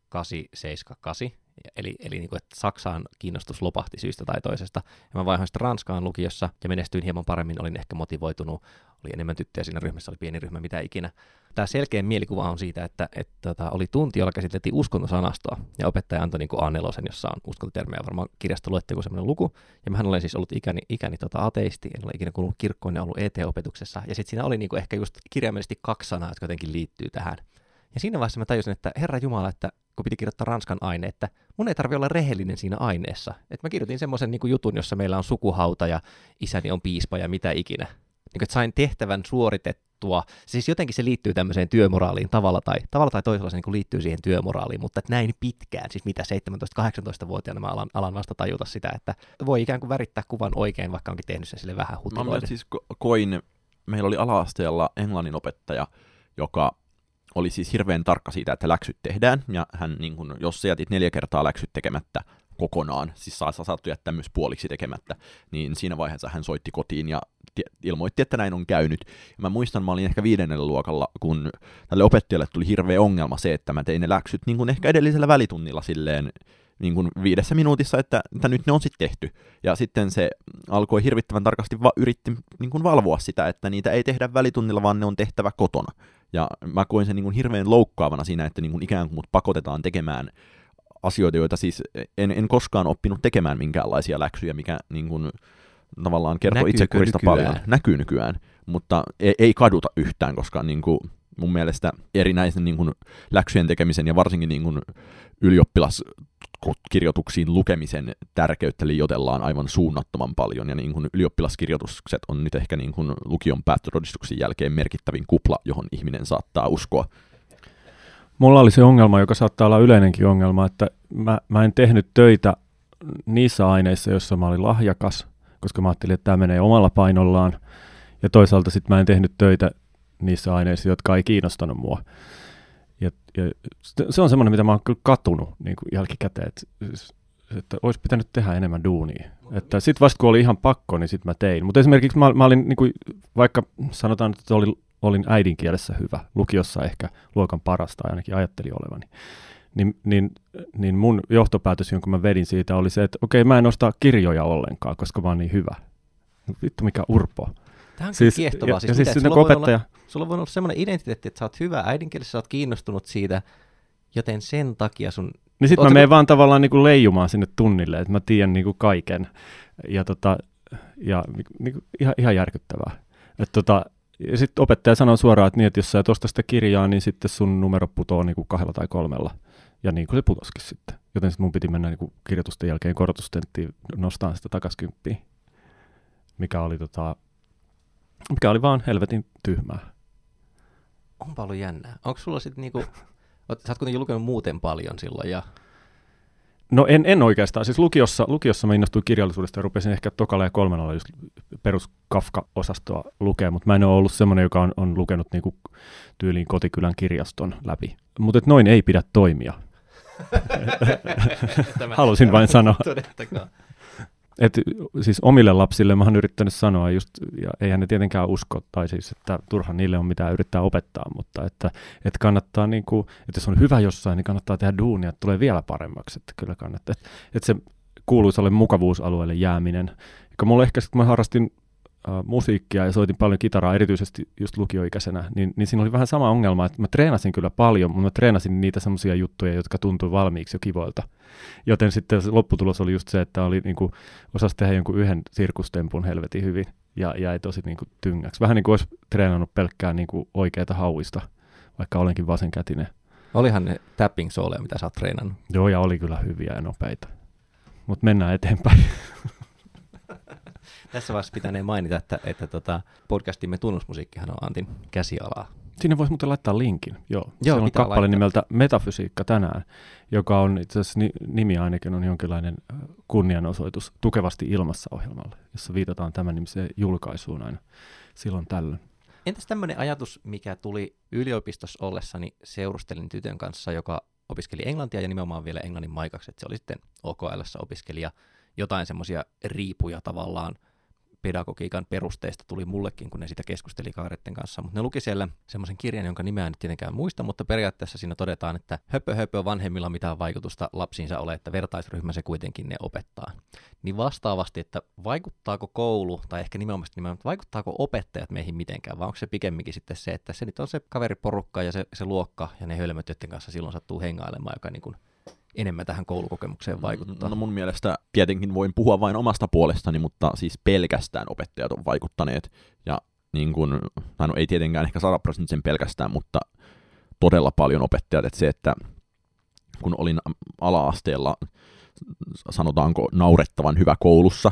8, 7, 8, Eli, eli niin kuin, että Saksaan kiinnostus lopahti syystä tai toisesta. Ja mä vaihoin sitten Ranskaan lukiossa ja menestyin hieman paremmin, olin ehkä motivoitunut, oli enemmän tyttöjä siinä ryhmässä, oli pieni ryhmä, mitä ikinä. Tämä selkeä mielikuva on siitä, että, että, tota, oli tunti, jolla käsiteltiin uskontosanastoa, ja opettaja antoi niin A4, jossa on uskontotermejä, varmaan kirjasta luette joku sellainen luku, ja mähän olen siis ollut ikäni, ikäni tota, ateisti, en ole ikinä kuulunut kirkkoon ja ollut ET-opetuksessa, ja sitten siinä oli niin kuin ehkä just kirjaimellisesti kaksi sanaa, jotka jotenkin liittyy tähän. Ja siinä vaiheessa mä tajusin, että herra Jumala, että kun piti kirjoittaa ranskan aine, että mun ei tarvi olla rehellinen siinä aineessa. Että mä kirjoitin semmoisen niin jutun, jossa meillä on sukuhauta ja isäni on piispa ja mitä ikinä. Niin että sain tehtävän suoritettua. Siis jotenkin se liittyy tämmöiseen työmoraaliin tavalla tai, tavalla tai toisella se niin liittyy siihen työmoraaliin, mutta että näin pitkään, siis mitä 17-18-vuotiaana mä alan, alan vasta tajuta sitä, että voi ikään kuin värittää kuvan oikein, vaikka onkin tehnyt sen sille vähän hutiloiden. Mä siis koin, meillä oli ala-asteella englannin opettaja, joka oli siis hirveän tarkka siitä, että läksyt tehdään, ja hän, niin kun, jos sä jätit neljä kertaa läksyt tekemättä kokonaan, siis saa saattu jättää myös puoliksi tekemättä, niin siinä vaiheessa hän soitti kotiin ja ilmoitti, että näin on käynyt. Ja mä muistan, mä olin ehkä viidennellä luokalla, kun tälle opettajalle tuli hirveä ongelma se, että mä tein ne läksyt niin ehkä edellisellä välitunnilla silleen, niin kuin viidessä minuutissa, että, että nyt ne on sitten tehty. Ja sitten se alkoi hirvittävän tarkasti va- yritti niin kuin valvoa sitä, että niitä ei tehdä välitunnilla, vaan ne on tehtävä kotona. Ja mä koin sen niin kuin hirveän loukkaavana siinä, että niin kuin ikään kuin mut pakotetaan tekemään asioita, joita siis en, en koskaan oppinut tekemään minkäänlaisia läksyjä, mikä niin kuin, tavallaan kertoo itse kurista paljon. Näkyy nykyään, mutta ei, ei kaduta yhtään, koska niin kuin, mun mielestä erinäisen niin kuin, läksyjen tekemisen ja varsinkin niin kuin, ylioppilaskirjoituksiin lukemisen tärkeyttä liioitellaan aivan suunnattoman paljon, ja niin kuin ylioppilaskirjoitukset on nyt ehkä niin kuin lukion päättötodistuksen jälkeen merkittävin kupla, johon ihminen saattaa uskoa. Mulla oli se ongelma, joka saattaa olla yleinenkin ongelma, että mä, mä en tehnyt töitä niissä aineissa, joissa mä olin lahjakas, koska mä ajattelin, että tämä menee omalla painollaan, ja toisaalta sitten mä en tehnyt töitä niissä aineissa, jotka ei kiinnostanut mua. Ja, ja se on semmoinen, mitä mä oon kyllä katunut niin kuin jälkikäteen, että, että olisi pitänyt tehdä enemmän duunia. Että sitten vasta kun oli ihan pakko, niin sitten mä tein. Mutta esimerkiksi mä, mä olin, niin kuin, vaikka sanotaan, että oli, olin äidinkielessä hyvä, lukiossa ehkä luokan parasta, ainakin ajattelin olevani, niin, niin, niin mun johtopäätös, jonka mä vedin siitä, oli se, että okei, mä en osta kirjoja ollenkaan, koska mä oon niin hyvä. Vittu mikä urpo. Tämä on siis, kiehtovaa. Ja, siis, ja siis sulla, opettaja... olla, sulla voi olla sellainen identiteetti, että sä oot hyvä äidinkielessä, sä oot kiinnostunut siitä, joten sen takia sun... Niin sit mä menen vaan tavallaan niinku leijumaan sinne tunnille, että mä tiedän niinku kaiken. Ja, tota, ja niinku, ihan, ihan järkyttävää. Et tota, ja sitten opettaja sanoo suoraan, että, niin, että jos sä et osta sitä kirjaa, niin sitten sun numero putoo niinku kahdella tai kolmella. Ja niin kuin se putoskin sitten. Joten sitten mun piti mennä niinku kirjoitusten jälkeen korotustenttiin nostaa sitä takaskymppiä. Mikä oli tota, mikä oli vaan helvetin tyhmää. Onpa ollut jännää. Onko sulla sitten niinku, sä oot kuitenkin lukenut muuten paljon silloin ja... No en, en oikeastaan. Siis lukiossa, lukiossa mä innostuin kirjallisuudesta ja rupesin ehkä tokalla ja kolmannella just perus Kafka-osastoa lukea, mutta mä en ole ollut semmoinen, joka on, on lukenut niinku tyyliin kotikylän kirjaston läpi. Mutta noin ei pidä toimia. Halusin vain sanoa. Todettakaa. Et, siis omille lapsille mä oon yrittänyt sanoa just, ja eihän ne tietenkään usko, tai siis, että turha niille on mitään yrittää opettaa, mutta että, että kannattaa, niin kuin, että jos on hyvä jossain, niin kannattaa tehdä duunia, että tulee vielä paremmaksi, että kyllä kannattaa. Että, että se kuuluisalle mukavuusalueelle jääminen. Ja mulla ehkä sitten, mä harrastin äh, musiikkia ja soitin paljon kitaraa, erityisesti just lukioikäisenä, niin, niin siinä oli vähän sama ongelma, että mä treenasin kyllä paljon, mutta mä treenasin niitä semmoisia juttuja, jotka tuntui valmiiksi jo kivoilta. Joten sitten se lopputulos oli just se, että oli niin kuin, osasi tehdä jonkun yhden sirkustempun helvetin hyvin ja jäi tosi niin kuin tyngäksi. Vähän niin kuin olisi treenannut pelkkää niin kuin oikeita hauista, vaikka olenkin vasenkätinen. Olihan ne tapping sooleja, mitä sä oot treenannut. Joo, ja oli kyllä hyviä ja nopeita. Mutta mennään eteenpäin. Tässä vaiheessa pitänee mainita, että, että tota, podcastimme tunnusmusiikkihan on Antin käsialaa. Sinne voisi muuten laittaa linkin. Joo, Joo, on kappale laittaa. nimeltä Metafysiikka tänään, joka on itse asiassa ni- nimi ainakin on jonkinlainen kunnianosoitus Tukevasti ilmassa ohjelmalle, jossa viitataan tämän nimiseen julkaisuun aina silloin tällöin. Entäs tämmöinen ajatus, mikä tuli yliopistossa ollessani, seurustelin tytön kanssa, joka opiskeli englantia ja nimenomaan vielä englannin maikaksi, että se oli sitten OKLssä opiskelija. Jotain semmoisia riipuja tavallaan pedagogiikan perusteista tuli mullekin, kun ne sitä keskusteli kavereiden kanssa. Mutta ne luki siellä semmoisen kirjan, jonka nimeä en tietenkään muista, mutta periaatteessa siinä todetaan, että höpö höpö vanhemmilla mitään vaikutusta lapsiinsa ole, että vertaisryhmä se kuitenkin ne opettaa. Niin vastaavasti, että vaikuttaako koulu, tai ehkä nimenomaan, nimenomaan vaikuttaako opettajat meihin mitenkään, vai onko se pikemminkin sitten se, että se nyt on se kaveriporukka ja se, se luokka ja ne hölmöt, joiden kanssa silloin sattuu hengailemaan, joka niin kuin enemmän tähän koulukokemukseen vaikuttaa. No mun mielestä tietenkin voin puhua vain omasta puolestani, mutta siis pelkästään opettajat on vaikuttaneet. Ja niin kun, no ei tietenkään ehkä 100 prosenttisen pelkästään, mutta todella paljon opettajat. Että se, että kun olin ala-asteella, sanotaanko naurettavan hyvä koulussa,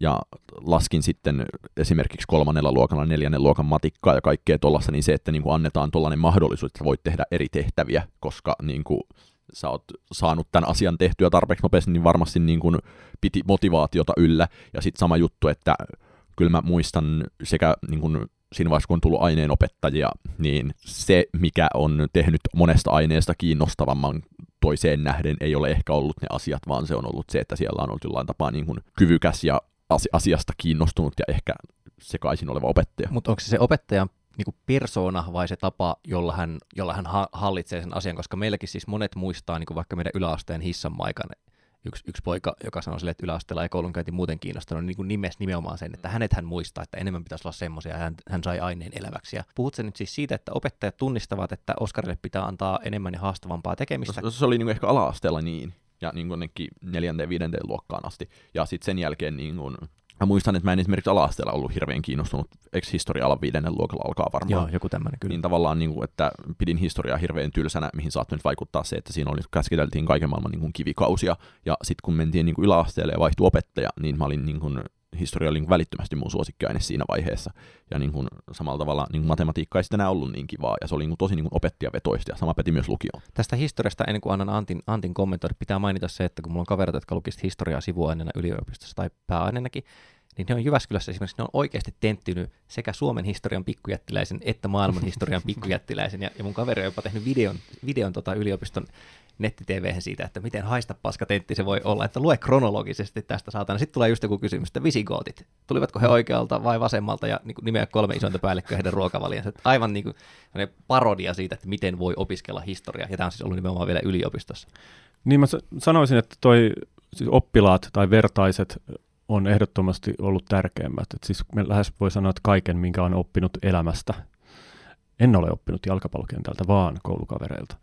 ja laskin sitten esimerkiksi kolmannella luokalla, neljännen luokan matikkaa ja kaikkea tuollaista, niin se, että niin kuin annetaan tuollainen mahdollisuus, että voit tehdä eri tehtäviä, koska niin kuin sä oot saanut tämän asian tehtyä tarpeeksi nopeasti, niin varmasti niin kuin piti motivaatiota yllä. Ja sitten sama juttu, että kyllä mä muistan sekä niin kuin siinä vaiheessa, kun on tullut aineenopettajia, niin se, mikä on tehnyt monesta aineesta kiinnostavamman toiseen nähden, ei ole ehkä ollut ne asiat, vaan se on ollut se, että siellä on ollut jollain tapaa niin kuin kyvykäs ja asi- asiasta kiinnostunut ja ehkä sekaisin oleva opettaja. Mutta onko se opettajan niinku persona vai se tapa, jolla hän, jolla hän ha- hallitsee sen asian, koska meilläkin siis monet muistaa niinku vaikka meidän yläasteen hissan maikan yksi, yksi poika, joka sanoi sille, että yläasteella ei koulunkäynti muuten kiinnostanut, niin kuin nimes nimenomaan sen, että hänet hän muistaa, että enemmän pitäisi olla semmoisia, hän, hän sai aineen eläväksi. Ja puhut sä nyt siis siitä, että opettajat tunnistavat, että Oskarille pitää antaa enemmän ja haastavampaa tekemistä? Se, se oli niin kuin ehkä ala-asteella niin, ja niin kuin neljänteen, viidenteen luokkaan asti. Ja sitten sen jälkeen niin kuin, mä muistan, että mä en esimerkiksi ala-asteella ollut hirveän kiinnostunut, eikö historia ala viidennen luokalla alkaa varmaan. Joo, joku tämmöinen kyllä. Niin tavallaan, niin kuin, että pidin historiaa hirveän tylsänä, mihin saattoi nyt vaikuttaa se, että siinä oli, käsiteltiin kaiken maailman niin kuin kivikausia. Ja sitten kun mentiin niin kuin yläasteelle ja vaihtui opettaja, niin mä olin niin kuin, historia oli niin välittömästi mun suosikkiaine siinä vaiheessa. Ja niin kuin, samalla tavalla niin kuin matematiikka ei sitten enää ollut niin kivaa, ja se oli niin kuin, tosi niin kuin opettajavetoista, ja sama päti myös lukioon. Tästä historiasta, ennen kuin annan Antin, Antin kommentoida, pitää mainita se, että kun mulla on kavereita, jotka lukisivat historiaa sivuaineena yliopistossa tai pääaineenakin, niin ne on Jyväskylässä esimerkiksi, ne on oikeasti tenttynyt sekä Suomen historian pikkujättiläisen että maailman historian pikkujättiläisen. Ja, ja mun kaveri on jopa tehnyt videon, videon tota yliopiston netti siitä, että miten haista paska tentti se voi olla, että lue kronologisesti tästä saatana. Sitten tulee just joku kysymys, että visigootit, tulivatko he oikealta vai vasemmalta ja niin nimeä kolme isointa päällikköä heidän ruokavalionsa. Että Aivan niin kuin parodia siitä, että miten voi opiskella historiaa, ja tämä on siis ollut nimenomaan vielä yliopistossa. Niin mä sanoisin, että toi siis oppilaat tai vertaiset on ehdottomasti ollut tärkeimmät. Et siis me lähes voi sanoa, että kaiken, minkä on oppinut elämästä. En ole oppinut jalkapallokentältä, vaan koulukavereilta.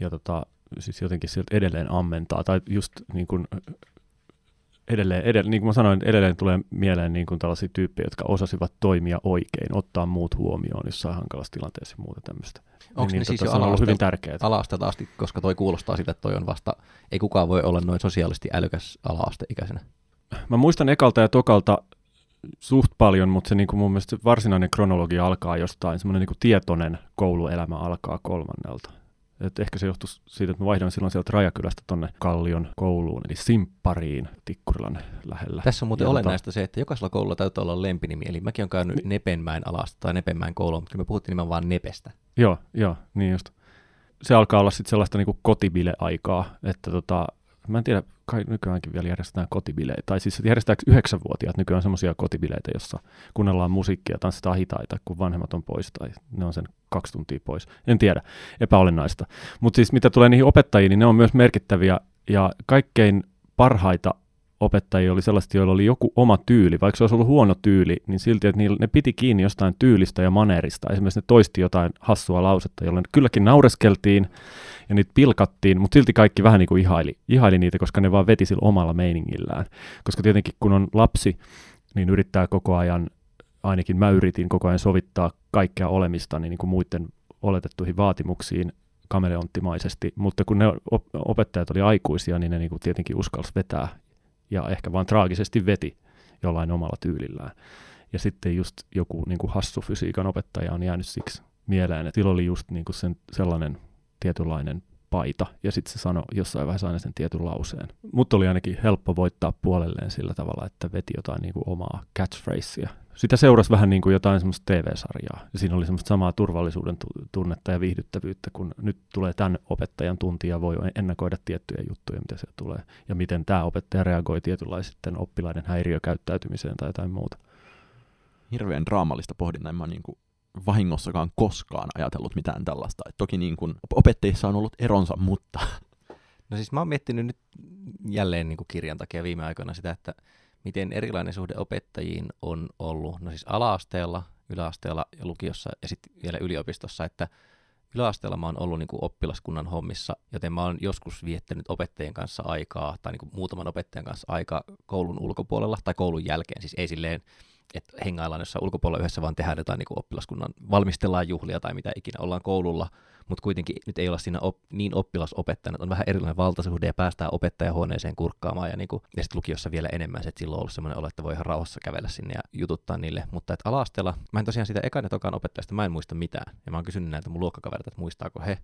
Ja tota, siis jotenkin sieltä edelleen ammentaa. Tai just niin kuin edelleen, edelleen, niin kuin mä sanoin, edelleen tulee mieleen niin kuin tällaisia tyyppejä, jotka osasivat toimia oikein, ottaa muut huomioon jossain hankalassa tilanteessa ja muuta tämmöistä. Onko niin, ne siis tota, jo se on ollut hyvin tärkeää. ala-asteelta asti, koska toi kuulostaa siltä, että toi on vasta, ei kukaan voi olla noin sosiaalisesti älykäs ala-asteikäisenä. Mä muistan ekalta ja tokalta suht paljon, mutta se niin kuin mun mielestä se varsinainen kronologia alkaa jostain, semmoinen niin kuin tietoinen kouluelämä alkaa kolmannelta. Et ehkä se johtuu siitä, että mä vaihdoin silloin sieltä Rajakylästä tonne Kallion kouluun, eli Simppariin Tikkurilan lähellä. Tässä on muuten Ja tota- olennaista se, että jokaisella koululla täytyy olla lempinimi, eli mäkin olen käynyt Nepenmäen alasta tai Nepenmäen koulua, mutta kyllä me puhuttiin nimenomaan vaan Nepestä. Joo, joo, niin just. se alkaa olla sitten sellaista niin kotibile-aikaa, että tota, mä en tiedä, kai nykyäänkin vielä järjestetään kotibileitä, tai siis järjestetäänkö yhdeksänvuotiaat nykyään semmoisia kotibileitä, jossa kuunnellaan musiikkia, tanssitaan hitaita, kun vanhemmat on pois, tai ne on sen kaksi tuntia pois. En tiedä, epäolennaista. Mutta siis mitä tulee niihin opettajiin, niin ne on myös merkittäviä, ja kaikkein parhaita opettajia oli sellaisia, joilla oli joku oma tyyli, vaikka se olisi ollut huono tyyli, niin silti, että ne piti kiinni jostain tyylistä ja manerista. Esimerkiksi ne toisti jotain hassua lausetta, jolle kylläkin naureskeltiin ja niitä pilkattiin, mutta silti kaikki vähän niin kuin ihaili, ihaili niitä, koska ne vaan veti sillä omalla meiningillään. Koska tietenkin kun on lapsi, niin yrittää koko ajan, ainakin mä yritin koko ajan sovittaa kaikkea olemista niin, niin kuin muiden oletettuihin vaatimuksiin kameleonttimaisesti, mutta kun ne opettajat oli aikuisia, niin ne niin kuin tietenkin uskalsi vetää ja ehkä vaan traagisesti veti jollain omalla tyylillään. Ja sitten just joku niin kuin hassu fysiikan opettaja on jäänyt siksi mieleen, että sillä oli just niin kuin sen, sellainen tietynlainen paita, ja sitten se sanoi jossain vaiheessa aina sen tietyn lauseen. Mutta oli ainakin helppo voittaa puolelleen sillä tavalla, että veti jotain niin kuin omaa catchphrasea, sitä seurasi vähän niin kuin jotain semmoista TV-sarjaa. Ja siinä oli semmoista samaa turvallisuuden tunnetta ja viihdyttävyyttä, kun nyt tulee tämän opettajan tunti ja voi ennakoida tiettyjä juttuja, mitä se tulee. Ja miten tämä opettaja reagoi tietynlaisten oppilaiden häiriökäyttäytymiseen tai jotain muuta. Hirveän draamallista pohdintaa. En mä niin kuin vahingossakaan koskaan ajatellut mitään tällaista. Et toki niin kuin opettajissa on ollut eronsa, mutta... No siis mä oon miettinyt nyt jälleen niin kuin kirjan takia viime aikoina sitä, että miten erilainen suhde opettajiin on ollut, no siis ala-asteella, yläasteella ja lukiossa ja sitten vielä yliopistossa, että yläasteella mä oon ollut niin kuin oppilaskunnan hommissa, joten mä oon joskus viettänyt opettajien kanssa aikaa, tai niin kuin muutaman opettajan kanssa aikaa koulun ulkopuolella tai koulun jälkeen, siis ei silleen että hengaillaan jossain ulkopuolella yhdessä, vaan tehdään jotain niin kuin oppilaskunnan, valmistellaan juhlia tai mitä ikinä. Ollaan koululla, mutta kuitenkin nyt ei olla siinä op, niin oppilasopettajana, on vähän erilainen valtasuhde ja päästään opettajahuoneeseen kurkkaamaan ja, niin kuin, ja sitten lukiossa vielä enemmän, että silloin on ollut semmoinen olo, että voi ihan rauhassa kävellä sinne ja jututtaa niille, mutta että alasteella, mä en tosiaan sitä ekan ja tokan opettajasta, mä en muista mitään, ja mä oon kysynyt näiltä mun luokkakaverilta, että muistaako he,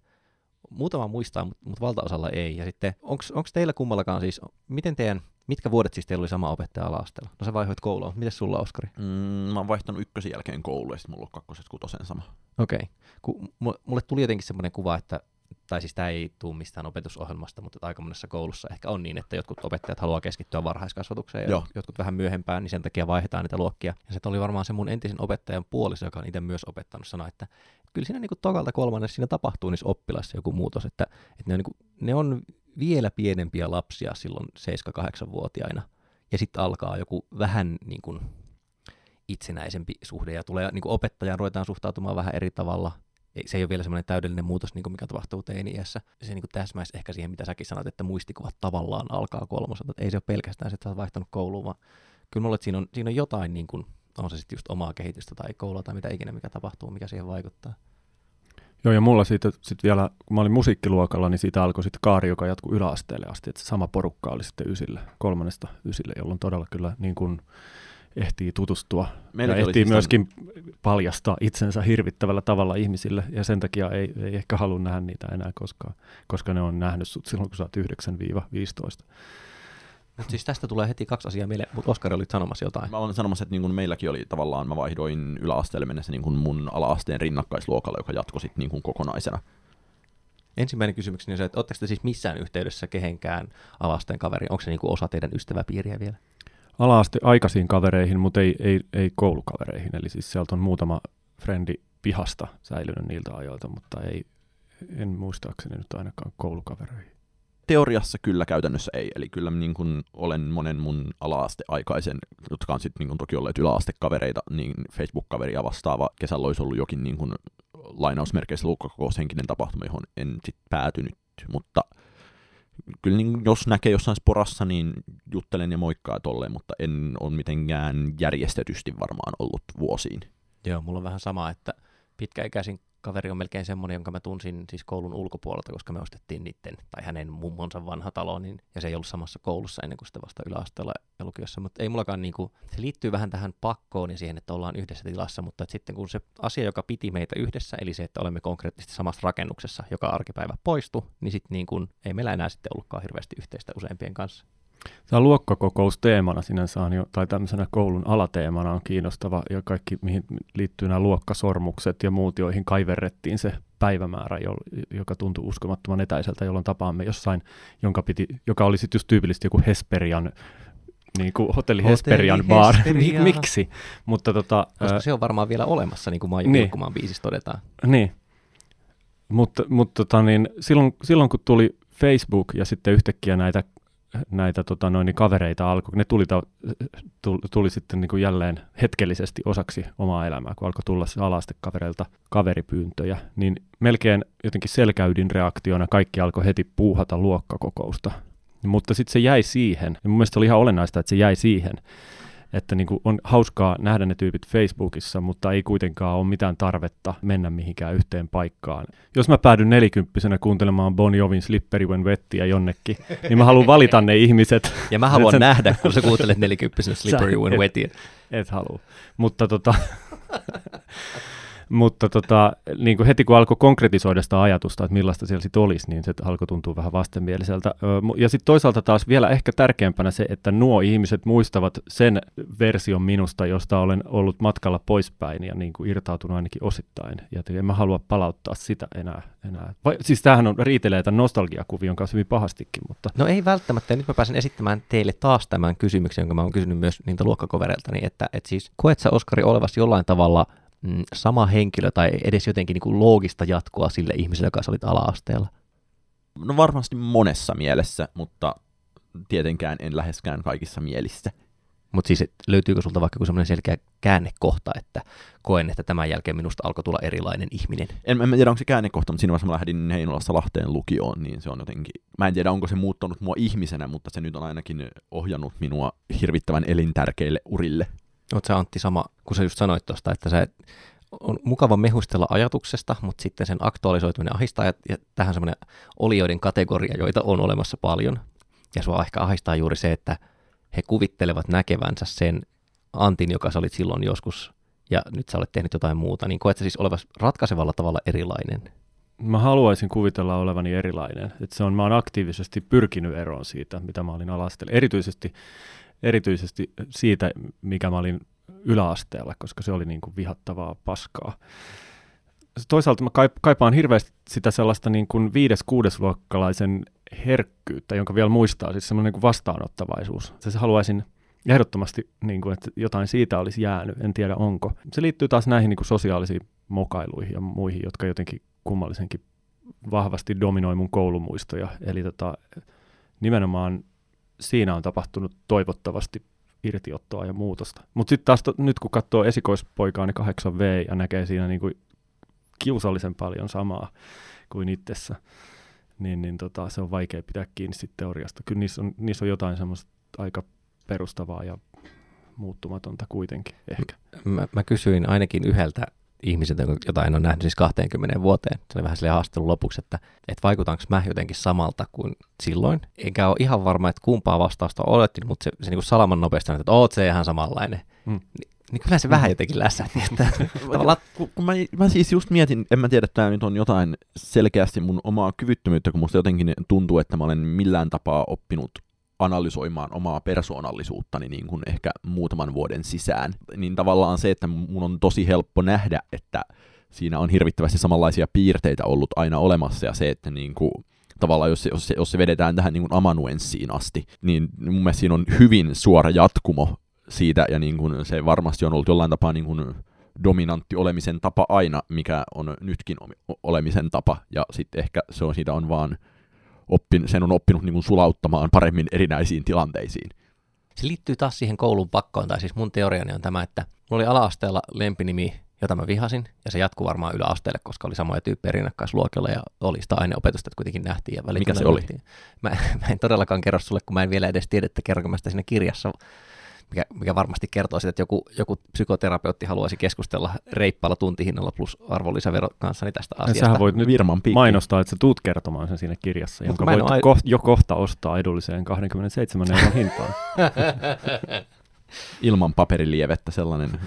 muutama muistaa, mutta, mutta valtaosalla ei. Ja sitten, onko teillä kummallakaan siis, miten teidän Mitkä vuodet siis teillä oli sama opettaja alastella? No sä vaihoit koulua. Miten sulla, Oskari? Mm, mä oon vaihtanut ykkösen jälkeen koulu ja sitten mulla on kakkoset kutosen sama. Okei. Okay. Mulle tuli jotenkin semmoinen kuva, että tai siis tämä ei tule mistään opetusohjelmasta, mutta aika monessa koulussa ehkä on niin, että jotkut opettajat haluaa keskittyä varhaiskasvatukseen ja Joo. jotkut vähän myöhempään, niin sen takia vaihdetaan niitä luokkia. Ja se oli varmaan se mun entisen opettajan puoliso, joka on itse myös opettanut sanoa, että kyllä siinä niin kuin tokalta kolmannessa siinä tapahtuu niissä oppilassa joku muutos, että, että ne, on niin kuin, ne on vielä pienempiä lapsia silloin 7-8-vuotiaina, ja sitten alkaa joku vähän niin kuin itsenäisempi suhde, ja tulee niin kuin opettajan ruvetaan suhtautumaan vähän eri tavalla, se ei ole vielä semmoinen täydellinen muutos, niin kuin mikä tapahtuu teini-iässä. Se niin täsmäisi ehkä siihen, mitä säkin sanoit, että muistikuvat tavallaan alkaa kolmoselta. Että ei se ole pelkästään se, että sä oot vaihtanut kouluun, vaan kyllä mulle, että siinä on, siinä on jotain, niin kuin, on se sitten just omaa kehitystä tai koulua tai mitä ikinä, mikä tapahtuu, mikä siihen vaikuttaa. Joo, ja mulla siitä sitten vielä, kun mä olin musiikkiluokalla, niin siitä alkoi sitten kaari, joka jatkui yläasteelle asti, että se sama porukka oli sitten ysille, kolmannesta ysille, jolloin todella kyllä niin kuin ehtii tutustua Meilläkin ja ehtii siis myöskin tämän... paljastaa itsensä hirvittävällä tavalla ihmisille, ja sen takia ei, ei ehkä halua nähdä niitä enää koskaan, koska ne on nähnyt sut silloin, kun sä oot 9-15. Mutta siis tästä tulee heti kaksi asiaa mieleen, mutta Oskari oli sanomassa jotain. Mä olen sanomassa, että niin kuin meilläkin oli tavallaan, mä vaihdoin yläasteelle mennessä niin kuin mun ala-asteen rinnakkaisluokalle, joka jatkoi sitten niin kokonaisena. Ensimmäinen kysymykseni on se, että oletteko te siis missään yhteydessä kehenkään alasteen kaveri? Onko se niin kuin osa teidän ystäväpiiriä vielä? Alaaste aikaisiin kavereihin, mutta ei, ei, ei koulukavereihin. Eli siis sieltä on muutama frendi pihasta säilynyt niiltä ajoilta, mutta ei, en muistaakseni nyt ainakaan koulukavereihin. Teoriassa kyllä, käytännössä ei. Eli kyllä niin kun olen monen mun ala-asteaikaisen, jotka on sitten niin toki olleet yläastekavereita, niin Facebook-kaveria vastaava. Kesällä olisi ollut jokin niin kun, lainausmerkeissä luokkakokous tapahtuma, johon en sitten päätynyt. Mutta kyllä niin, jos näkee jossain sporassa, niin juttelen ja moikkaa tolleen, mutta en ole mitenkään järjestetysti varmaan ollut vuosiin. Joo, mulla on vähän sama, että pitkäikäisin kaveri on melkein semmoinen, jonka mä tunsin siis koulun ulkopuolelta, koska me ostettiin niiden, tai hänen mummonsa vanha talo, niin, ja se ei ollut samassa koulussa ennen kuin sitten vasta yläasteella ja lukiossa, mutta ei mullakaan niinku, se liittyy vähän tähän pakkoon ja siihen, että ollaan yhdessä tilassa, mutta sitten kun se asia, joka piti meitä yhdessä, eli se, että olemme konkreettisesti samassa rakennuksessa, joka arkipäivä poistui, niin sitten niin kuin, ei meillä enää sitten ollutkaan hirveästi yhteistä useimpien kanssa. Tämä luokkakokous teemana sinänsä on jo, tai tämmöisenä koulun alateemana on kiinnostava, ja kaikki, mihin liittyy nämä luokkasormukset ja muut, joihin kaiverrettiin se päivämäärä, joka tuntui uskomattoman etäiseltä, jolloin tapaamme jossain, jonka piti, joka oli sitten just tyypillisesti joku Hesperian niin kuin hotelli Hesperian bar. Miksi? Mutta tota, Koska se on varmaan vielä olemassa, niin kuin Maiju niin. biisissä todetaan. Niin. Mutta, mutta tota, niin, silloin, silloin, kun tuli Facebook ja sitten yhtäkkiä näitä näitä tota, noin, niin kavereita alkoi, ne tuli, tuli, tuli sitten niin kuin jälleen hetkellisesti osaksi omaa elämää, kun alkoi tulla alastekavereilta kaveripyyntöjä, niin melkein jotenkin selkäydin reaktiona kaikki alkoi heti puuhata luokkakokousta. Mutta sitten se jäi siihen, ja mun mielestä oli ihan olennaista, että se jäi siihen, että niin kuin on hauskaa nähdä ne tyypit Facebookissa, mutta ei kuitenkaan ole mitään tarvetta mennä mihinkään yhteen paikkaan. Jos mä päädyn nelikymppisenä kuuntelemaan Bon Jovin Slippery When Wettiä jonnekin, niin mä haluan valita ne ihmiset. Ja mä haluan sen... nähdä, kun sä kuuntelet nelikymppisenä Slippery When Wettiä. Et, et halua. Mutta tota, Mutta tota, niin kuin heti kun alkoi konkretisoida sitä ajatusta, että millaista siellä sitten olisi, niin se alkoi tuntua vähän vastenmieliseltä. Ja sitten toisaalta taas vielä ehkä tärkeämpänä se, että nuo ihmiset muistavat sen version minusta, josta olen ollut matkalla poispäin ja niin kuin irtautunut ainakin osittain. Ja en mä halua palauttaa sitä enää. enää. Vai, siis tämähän on riitelee tämän nostalgiakuvion kanssa hyvin pahastikin. Mutta... No ei välttämättä. Nyt mä pääsen esittämään teille taas tämän kysymyksen, jonka mä oon kysynyt myös niitä luokkakovereilta, niin että, että siis koet sä Oskari olevasi jollain tavalla – mm, sama henkilö tai edes jotenkin niin kuin loogista jatkoa sille ihmiselle, joka olit ala-asteella? No varmasti monessa mielessä, mutta tietenkään en läheskään kaikissa mielissä. Mutta siis löytyykö sulta vaikka semmoinen selkeä käännekohta, että koen, että tämän jälkeen minusta alkoi tulla erilainen ihminen? En, en tiedä, onko se käännekohta, mutta siinä vaiheessa mä lähdin Heinolassa Lahteen lukioon, niin se on jotenkin... Mä en tiedä, onko se muuttanut mua ihmisenä, mutta se nyt on ainakin ohjannut minua hirvittävän elintärkeille urille. Oletko sä Antti sama, kun sä just sanoit tuosta, että se on mukava mehustella ajatuksesta, mutta sitten sen aktualisoituminen ahistaa, ja, ja tähän semmoinen olioiden kategoria, joita on olemassa paljon. Ja sua ehkä ahistaa juuri se, että he kuvittelevat näkevänsä sen Antin, joka sä olit silloin joskus, ja nyt sä olet tehnyt jotain muuta, niin koet sä siis olevas ratkaisevalla tavalla erilainen? Mä haluaisin kuvitella olevani erilainen. Että se on, mä oon aktiivisesti pyrkinyt eroon siitä, mitä mä olin alastella. Erityisesti erityisesti siitä, mikä mä olin yläasteella, koska se oli niin kuin vihattavaa paskaa. Toisaalta mä kaipaan hirveästi sitä sellaista niin kuin viides-kuudesluokkalaisen herkkyyttä, jonka vielä muistaa, siis semmoinen niin vastaanottavaisuus. Se haluaisin ehdottomasti, niin kuin, että jotain siitä olisi jäänyt, en tiedä onko. Se liittyy taas näihin niin kuin sosiaalisiin mokailuihin ja muihin, jotka jotenkin kummallisenkin vahvasti dominoi mun koulumuistoja. Eli tota, nimenomaan siinä on tapahtunut toivottavasti irtiottoa ja muutosta. Mutta sitten taas to, nyt kun katsoo esikoispoikaani 8V ja näkee siinä niinku kiusallisen paljon samaa kuin itsessä, niin, niin tota, se on vaikea pitää kiinni sit teoriasta. Kyllä niissä on, niissä on jotain semmoista aika perustavaa ja muuttumatonta kuitenkin ehkä. Mä, mä kysyin ainakin yhdeltä ihmisiltä, jota en ole nähnyt siis 20 vuoteen. Se oli vähän sille haastelun lopuksi, että, että vaikutanko mä jotenkin samalta kuin silloin. Enkä ole ihan varma, että kumpaa vastausta olettiin, mutta se, se niin kuin salaman nopeasti että oot se ihan samanlainen. Mm. Ni, niin kyllä se vähän jotenkin lässähti. Että, tavallaan... kun, kun mä, mä, siis just mietin, en mä tiedä, että tämä nyt on jotain selkeästi mun omaa kyvyttömyyttä, kun musta jotenkin tuntuu, että mä olen millään tapaa oppinut analysoimaan omaa persoonallisuuttani niin kuin ehkä muutaman vuoden sisään, niin tavallaan se, että mun on tosi helppo nähdä, että siinä on hirvittävästi samanlaisia piirteitä ollut aina olemassa, ja se, että niin kuin, tavallaan jos se, jos se, jos se vedetään tähän niin kuin amanuenssiin asti, niin mun mielestä siinä on hyvin suora jatkumo siitä, ja niin kuin se varmasti on ollut jollain tapaa niin kuin dominantti olemisen tapa aina, mikä on nytkin olemisen tapa, ja sitten ehkä se on, siitä on vaan oppin, sen on oppinut niin kuin sulauttamaan paremmin erinäisiin tilanteisiin. Se liittyy taas siihen koulun pakkoon, tai siis mun teoriani on tämä, että mulla oli ala-asteella lempinimi, jota mä vihasin, ja se jatkuu varmaan yläasteelle, koska oli samoja tyyppejä rinnakkaisluokilla, ja oli sitä aineopetusta, että kuitenkin nähtiin. Ja Mikä se oli? Mä, mä, en todellakaan kerro sulle, kun mä en vielä edes tiedä, että kerronko mä sitä siinä kirjassa, mikä, mikä varmasti kertoo sitä, että joku, joku psykoterapeutti haluaisi keskustella reippaalla tuntihinnalla plus arvonlisävero kanssani tästä asiasta. Ja sähän voit nyt Virman mainostaa, että sä tuut kertomaan sen siinä kirjassa, jonka voit ai... ko- jo kohta ostaa edulliseen 27 euron hintaan. Ilman paperilievettä sellainen.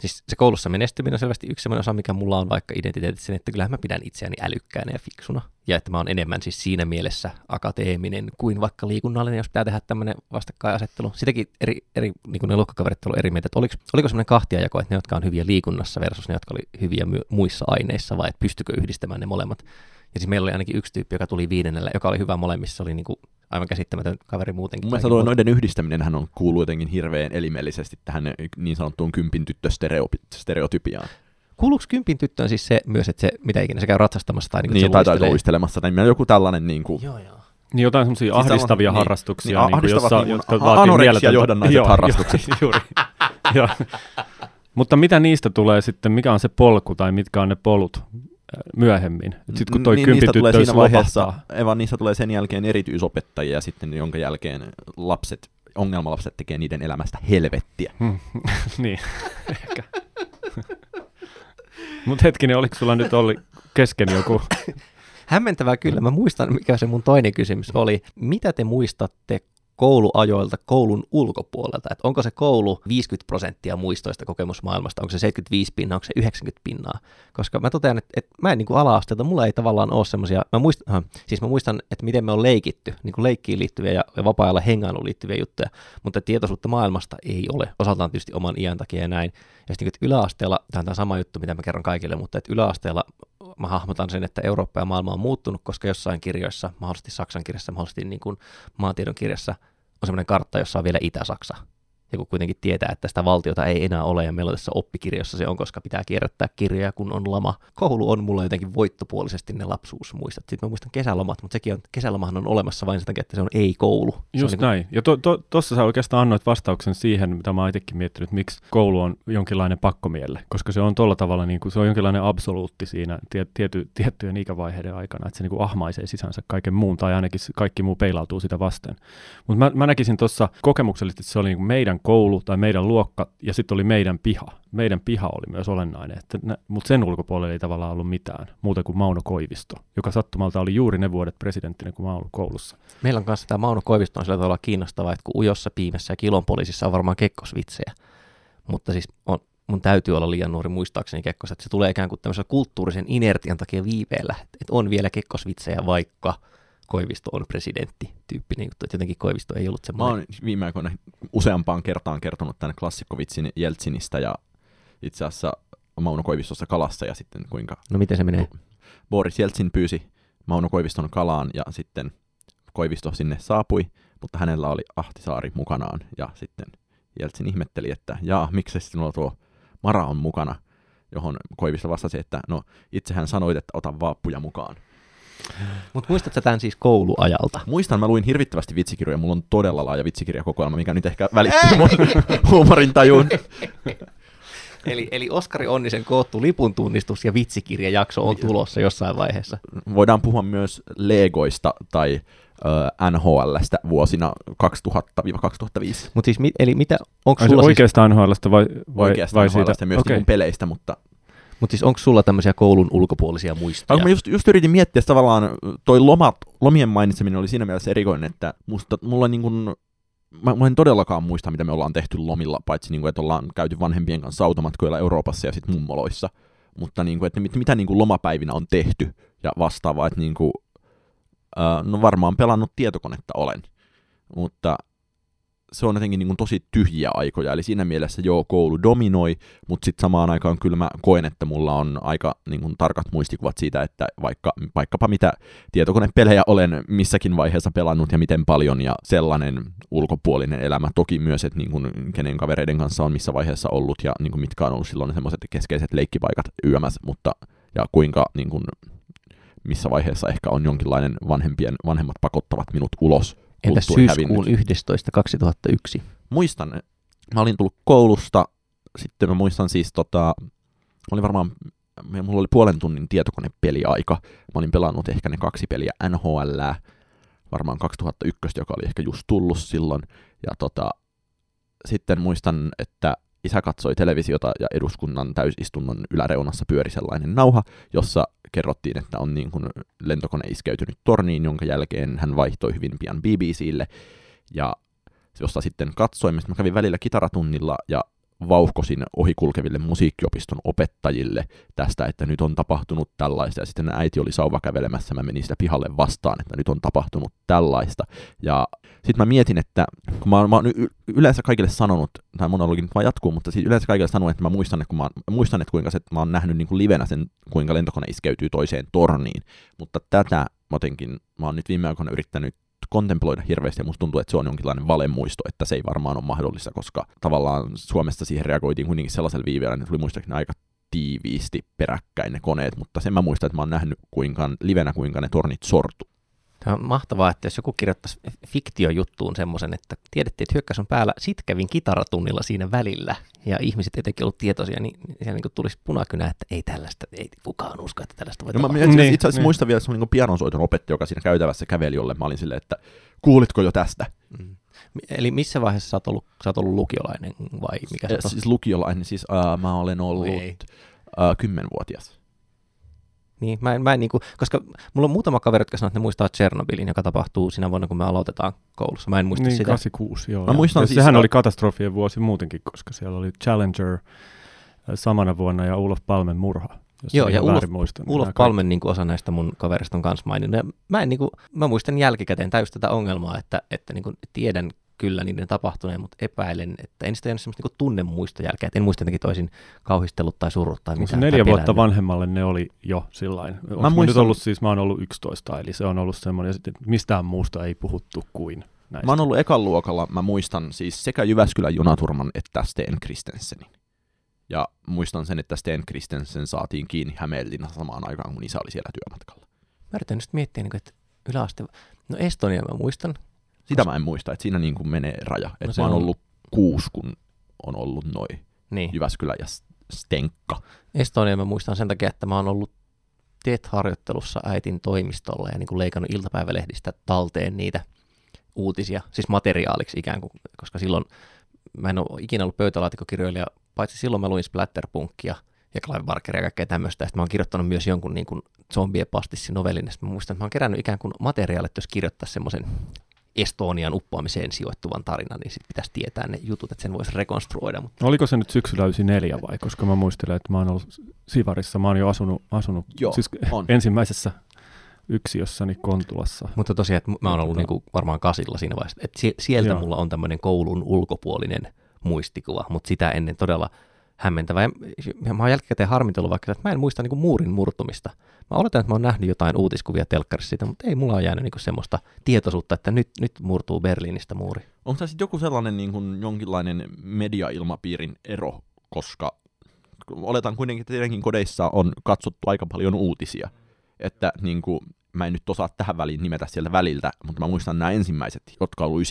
Siis se koulussa menestyminen on selvästi yksi sellainen osa, mikä mulla on vaikka identiteetissä, että kyllähän mä pidän itseäni älykkäänä ja fiksuna. Ja että mä oon enemmän siis siinä mielessä akateeminen kuin vaikka liikunnallinen, jos pitää tehdä tämmöinen vastakkainasettelu. Sitäkin eri, eri niin kuin ne luokkakaverit on eri mieltä, että oliko, oliko semmoinen kahtiajako, että ne, jotka on hyviä liikunnassa versus ne, jotka oli hyviä my- muissa aineissa, vai että pystykö yhdistämään ne molemmat. Ja siis meillä oli ainakin yksi tyyppi, joka tuli viidennellä, joka oli hyvä molemmissa, oli niin kuin aivan käsittämätön kaveri muutenkin. Mun mielestä tuo noiden yhdistäminen hän on kuuluu jotenkin hirveän elimellisesti tähän niin sanottuun kympin tyttöstereotypiaan. Kuuluuko kympin tyttöön siis se myös, että se mitä ikinä se käy ratsastamassa tai niin, niin se tai, tai luistelemassa, tai joku tällainen niin kuin, Joo, joo. Niin jotain semmoisia Siis ahdistavia tällainen- harrastuksia, niin, niin, niin ahdistavat jossa, niin jotka vaatii anoreksia mieletöntä- johdannaiset Joo, harrastukset. Joo, juuri. Joo. Mutta mitä niistä tulee sitten, mikä on se polku tai mitkä on ne polut myöhemmin? Sitten kun toi niin, niistä tulee siinä vaiheessa, lopahtaa. ei vaan niistä tulee sen jälkeen erityisopettajia ja sitten jonka jälkeen lapset, ongelmalapset tekee niiden elämästä helvettiä. niin, ehkä. Mutta hetkinen, oliko sulla nyt oli kesken joku? Hämmentävää kyllä. Mä muistan, mikä se mun toinen kysymys oli. Mitä te muistatte kouluajoilta koulun ulkopuolelta? Et onko se koulu 50 prosenttia muistoista kokemusmaailmasta? Onko se 75 pinnaa? Onko se 90 pinnaa? Koska mä totean, että, että mä en niin kuin ala-asteelta, mulla ei tavallaan ole semmoisia, mä muistan, äh, siis mä muistan, että miten me on leikitty, niin kuin leikkiin liittyviä ja, ja vapaa-ajalla hengailuun liittyviä juttuja, mutta tietoisuutta maailmasta ei ole. Osaltaan tietysti oman iän takia ja näin. Ja sitten niin, että yläasteella, tämä on tämä sama juttu, mitä mä kerron kaikille, mutta että yläasteella mä hahmotan sen, että Eurooppa ja maailma on muuttunut, koska jossain kirjoissa, mahdollisesti Saksan kirjassa, mahdollisesti niin kuin maatiedon kirjassa, on semmoinen kartta, jossa on vielä Itä-Saksa. Ja kun kuitenkin tietää, että sitä valtiota ei enää ole, ja meillä on tässä oppikirjassa se on, koska pitää kierrättää kirjoja, kun on lama. Koulu on mulla jotenkin voittopuolisesti ne lapsuusmuistot. Sitten mä muistan kesälomat, mutta sekin on, kesälomahan on olemassa vain sen takia, että se on ei-koulu. Se Just on niin näin. Ja tuossa to, tossa sä oikeastaan annoit vastauksen siihen, mitä mä oon itsekin miettinyt, miksi koulu on jonkinlainen pakkomielle. Koska se on tolla tavalla, niin kuin, se on jonkinlainen absoluutti siinä tie, tiety, tiettyjen ikävaiheiden aikana, että se niin kuin ahmaisee sisänsä kaiken muun, tai ainakin kaikki muu peilautuu sitä vasten. Mutta mä, mä näkisin tuossa kokemuksellisesti, että se oli niin kuin meidän koulu tai meidän luokka, ja sitten oli meidän piha. Meidän piha oli myös olennainen, että, mutta sen ulkopuolella ei tavallaan ollut mitään, muuta kuin Mauno Koivisto, joka sattumalta oli juuri ne vuodet presidenttinä, kun mä ollut koulussa. Meillä on kanssa tämä Mauno Koivisto on sillä tavalla kiinnostavaa, että kun ujossa piimessä ja kilon poliisissa on varmaan kekkosvitsejä, mutta siis on, mun täytyy olla liian nuori muistaakseni kekkos, että se tulee ikään kuin tämmöisen kulttuurisen inertian takia viiveellä, että on vielä kekkosvitsejä, vaikka Koivisto on presidentti tyyppinen juttu, että jotenkin Koivisto ei ollut Mä semmoinen. oon viime aikoina useampaan kertaan kertonut tämän klassikkovitsin Jeltsinistä ja itse asiassa Mauno Koivistosta kalassa ja sitten kuinka No miten se menee? Boris Jeltsin pyysi Mauno Koiviston kalaan ja sitten Koivisto sinne saapui, mutta hänellä oli Ahtisaari mukanaan ja sitten Jeltsin ihmetteli, että jaa, miksi sinulla tuo Mara on mukana, johon Koivisto vastasi, että no itsehän sanoit, että ota vaappuja mukaan. Mutta muistatko tämän siis kouluajalta? Muistan, mä luin hirvittävästi vitsikirjoja, mulla on todella laaja vitsikirjakokoelma, mikä nyt ehkä välittyy mun huumorin tajuun. Eli, eli Oskari Onnisen koottu lipun tunnistus ja vitsikirjajakso on tulossa jossain vaiheessa. Voidaan puhua myös Legoista tai ö, NHLstä vuosina 2000-2005. Mutta siis, mi- eli mitä, onko sulla, siis, oikeasta NHLstä vai, vai, Oikeastaan vai NHLstä siitä? myös okay. peleistä, mutta mut siis onko sulla tämmöisiä koulun ulkopuolisia muistoja? Ja. Mä just, just yritin miettiä että tavallaan, toi lomat, lomien mainitseminen oli siinä mielessä erikoinen, että musta, mulla niin kuin, mä, mä en todellakaan muista, mitä me ollaan tehty lomilla, paitsi niin kuin, että ollaan käyty vanhempien kanssa automatkoilla Euroopassa ja sitten mummoloissa. Mutta niin kuin, että mit, mitä niin kuin lomapäivinä on tehty ja vastaavaa, että niin kuin, äh, no varmaan pelannut tietokonetta olen, mutta se on jotenkin niin tosi tyhjiä aikoja, eli siinä mielessä joo, koulu dominoi, mutta sitten samaan aikaan kyllä mä koen, että mulla on aika niin kuin, tarkat muistikuvat siitä, että vaikka, vaikkapa mitä tietokonepelejä olen missäkin vaiheessa pelannut ja miten paljon ja sellainen ulkopuolinen elämä. Toki myös, että niin kuin, kenen kavereiden kanssa on missä vaiheessa ollut ja niin kuin, mitkä on ollut silloin semmoiset keskeiset leikkipaikat YMS, mutta ja kuinka niin kuin, missä vaiheessa ehkä on jonkinlainen vanhempien, vanhemmat pakottavat minut ulos Entä syyskuun hävinnyt. 11. 2001? Muistan, mä olin tullut koulusta, sitten mä muistan siis tota, mä olin varmaan, mulla oli puolen tunnin tietokonepeliaika, mä olin pelannut ehkä ne kaksi peliä NHL, varmaan 2001, joka oli ehkä just tullut silloin, ja tota, sitten muistan, että isä katsoi televisiota ja eduskunnan täysistunnon yläreunassa pyöri sellainen nauha, jossa kerrottiin, että on niin kuin lentokone iskeytynyt torniin, jonka jälkeen hän vaihtoi hyvin pian BBClle, ja josta sitten katsoimme. Sitten mä kävin välillä kitaratunnilla ja vauhkosin ohikulkeville musiikkiopiston opettajille tästä, että nyt on tapahtunut tällaista, ja sitten äiti oli sauva kävelemässä, mä menin sitä pihalle vastaan, että nyt on tapahtunut tällaista, ja sitten mä mietin, että kun mä, mä oon yleensä kaikille sanonut, tai monologi nyt vaan jatkuu, mutta siis yleensä kaikille sanonut, että mä muistan, että, kun mä muistan, että kuinka se, mä oon nähnyt niin kuin livenä sen, kuinka lentokone iskeytyy toiseen torniin, mutta tätä jotenkin, mä oon nyt viime aikoina yrittänyt kontemploida hirveästi ja musta tuntuu, että se on jonkinlainen valemuisto, että se ei varmaan ole mahdollista, koska tavallaan Suomessa siihen reagoitiin kuitenkin sellaisella viiveellä, että tuli muistaakseni aika tiiviisti peräkkäin ne koneet, mutta sen mä muistan, että mä oon nähnyt kuinka, livenä kuinka ne tornit sortu. Tämä on mahtavaa, että jos joku kirjoittaisi fiktiojuttuun semmoisen, että tiedettiin, että hyökkäys on päällä, sit kävin kitaratunnilla siinä välillä, ja ihmiset etenkin ollut tietoisia, niin siellä niin tulisi punakynä, että ei tällaista, ei kukaan usko, että tällaista voi No tapahtua. Niin, itse asiassa niin. muistan vielä sun niin pianonsoiton opettaja, joka siinä käytävässä käveli, jolle mä olin silleen, että kuulitko jo tästä? Mm. Eli missä vaiheessa sä oot ollut, sä oot ollut lukiolainen vai mikä se Eh, on? siis lukiolainen, siis uh, mä olen ollut uh, kymmenvuotias. Niin, mä en, mä en niinku, koska mulla on muutama kaveri, jotka sanoo, että ne muistaa Chernobylin, joka tapahtuu siinä vuonna, kun me aloitetaan koulussa. Mä en muista niin, sitä. 86, joo. Mä ja- muistan ja siis- sehän oli katastrofien vuosi muutenkin, koska siellä oli Challenger äh, samana vuonna ja Ulof Palmen murha. Jos Joo, ja Ulof- niin Ulof Palmen niin osa näistä mun kaverista on kanssa maininnut. Ja mä, en, niin kuin, mä muistan jälkikäteen täysin tätä ongelmaa, että, että niin kuin, tiedän kyllä niiden tapahtuneen, mutta epäilen, että en sitä jäänyt semmoista niin tunnemuista jälkeen, että en muista jotenkin toisin kauhistellut tai surrut tai Mutta mitään. neljä vuotta pelännyt. vanhemmalle ne oli jo sillain. Mä muistan- nyt ollut siis, mä oon ollut 11, eli se on ollut semmoinen, että mistään muusta ei puhuttu kuin näistä. Mä oon ollut ekan luokalla, mä muistan siis sekä Jyväskylän junaturman että Sten Kristensenin. Ja muistan sen, että Sten Kristensen saatiin kiinni Hämeenlinnassa samaan aikaan, kun isä oli siellä työmatkalla. Mä yritän just miettiä, niin kuin, että yläaste... No Estonia mä muistan. Sitä mä en muista, että siinä niin kuin menee raja. Että se mä oon on- ollut kuusi, kun on ollut noin Niin. Jyväskylä ja Stenkka. Estonia mä muistan sen takia, että mä oon ollut TET-harjoittelussa äitin toimistolla ja niin kuin leikannut iltapäivälehdistä talteen niitä uutisia, siis materiaaliksi ikään kuin, koska silloin mä en ole ikinä ollut pöytälaatikkokirjoilija, paitsi silloin mä luin Splatterpunkia ja Clive Barkeria ja kaikkea tämmöistä, sitten mä oon kirjoittanut myös jonkun niin kuin zombie pastissi novellin, ja mä muistan, että mä oon kerännyt ikään kuin materiaalit, jos kirjoittaisi semmoisen Estonian uppoamiseen sijoittuvan tarinan, niin sitten pitäisi tietää ne jutut, että sen voisi rekonstruoida, mutta Oliko se nyt syksyllä 94 vai? Koska mä muistelen, että mä oon ollut Sivarissa, mä oon jo asunut, asunut Joo, siis on. ensimmäisessä yksiössäni Kontulassa. Mutta tosiaan, että mä oon ollut Tota- niinku varmaan kasilla siinä vaiheessa. Että sie- sieltä Joo. mulla on tämmöinen koulun ulkopuolinen muistikuva, mutta sitä ennen todella hämmentävää. Ja mä oon jälkikäteen harmitellut vaikka, että mä en muista niinku muurin murtumista. Mä oletan, että mä oon nähnyt jotain uutiskuvia telkkarissa siitä, mutta ei mulla ole jäänyt niinku semmoista tietoisuutta, että nyt, nyt murtuu Berliinistä muuri. Onko sitten joku sellainen niin kuin jonkinlainen mediailmapiirin ero, koska oletan kuitenkin, että teidänkin kodeissa on katsottu aika paljon uutisia, että niin kuin, mä en nyt osaa tähän väliin nimetä sieltä väliltä, mutta mä muistan nämä ensimmäiset, jotka on ollut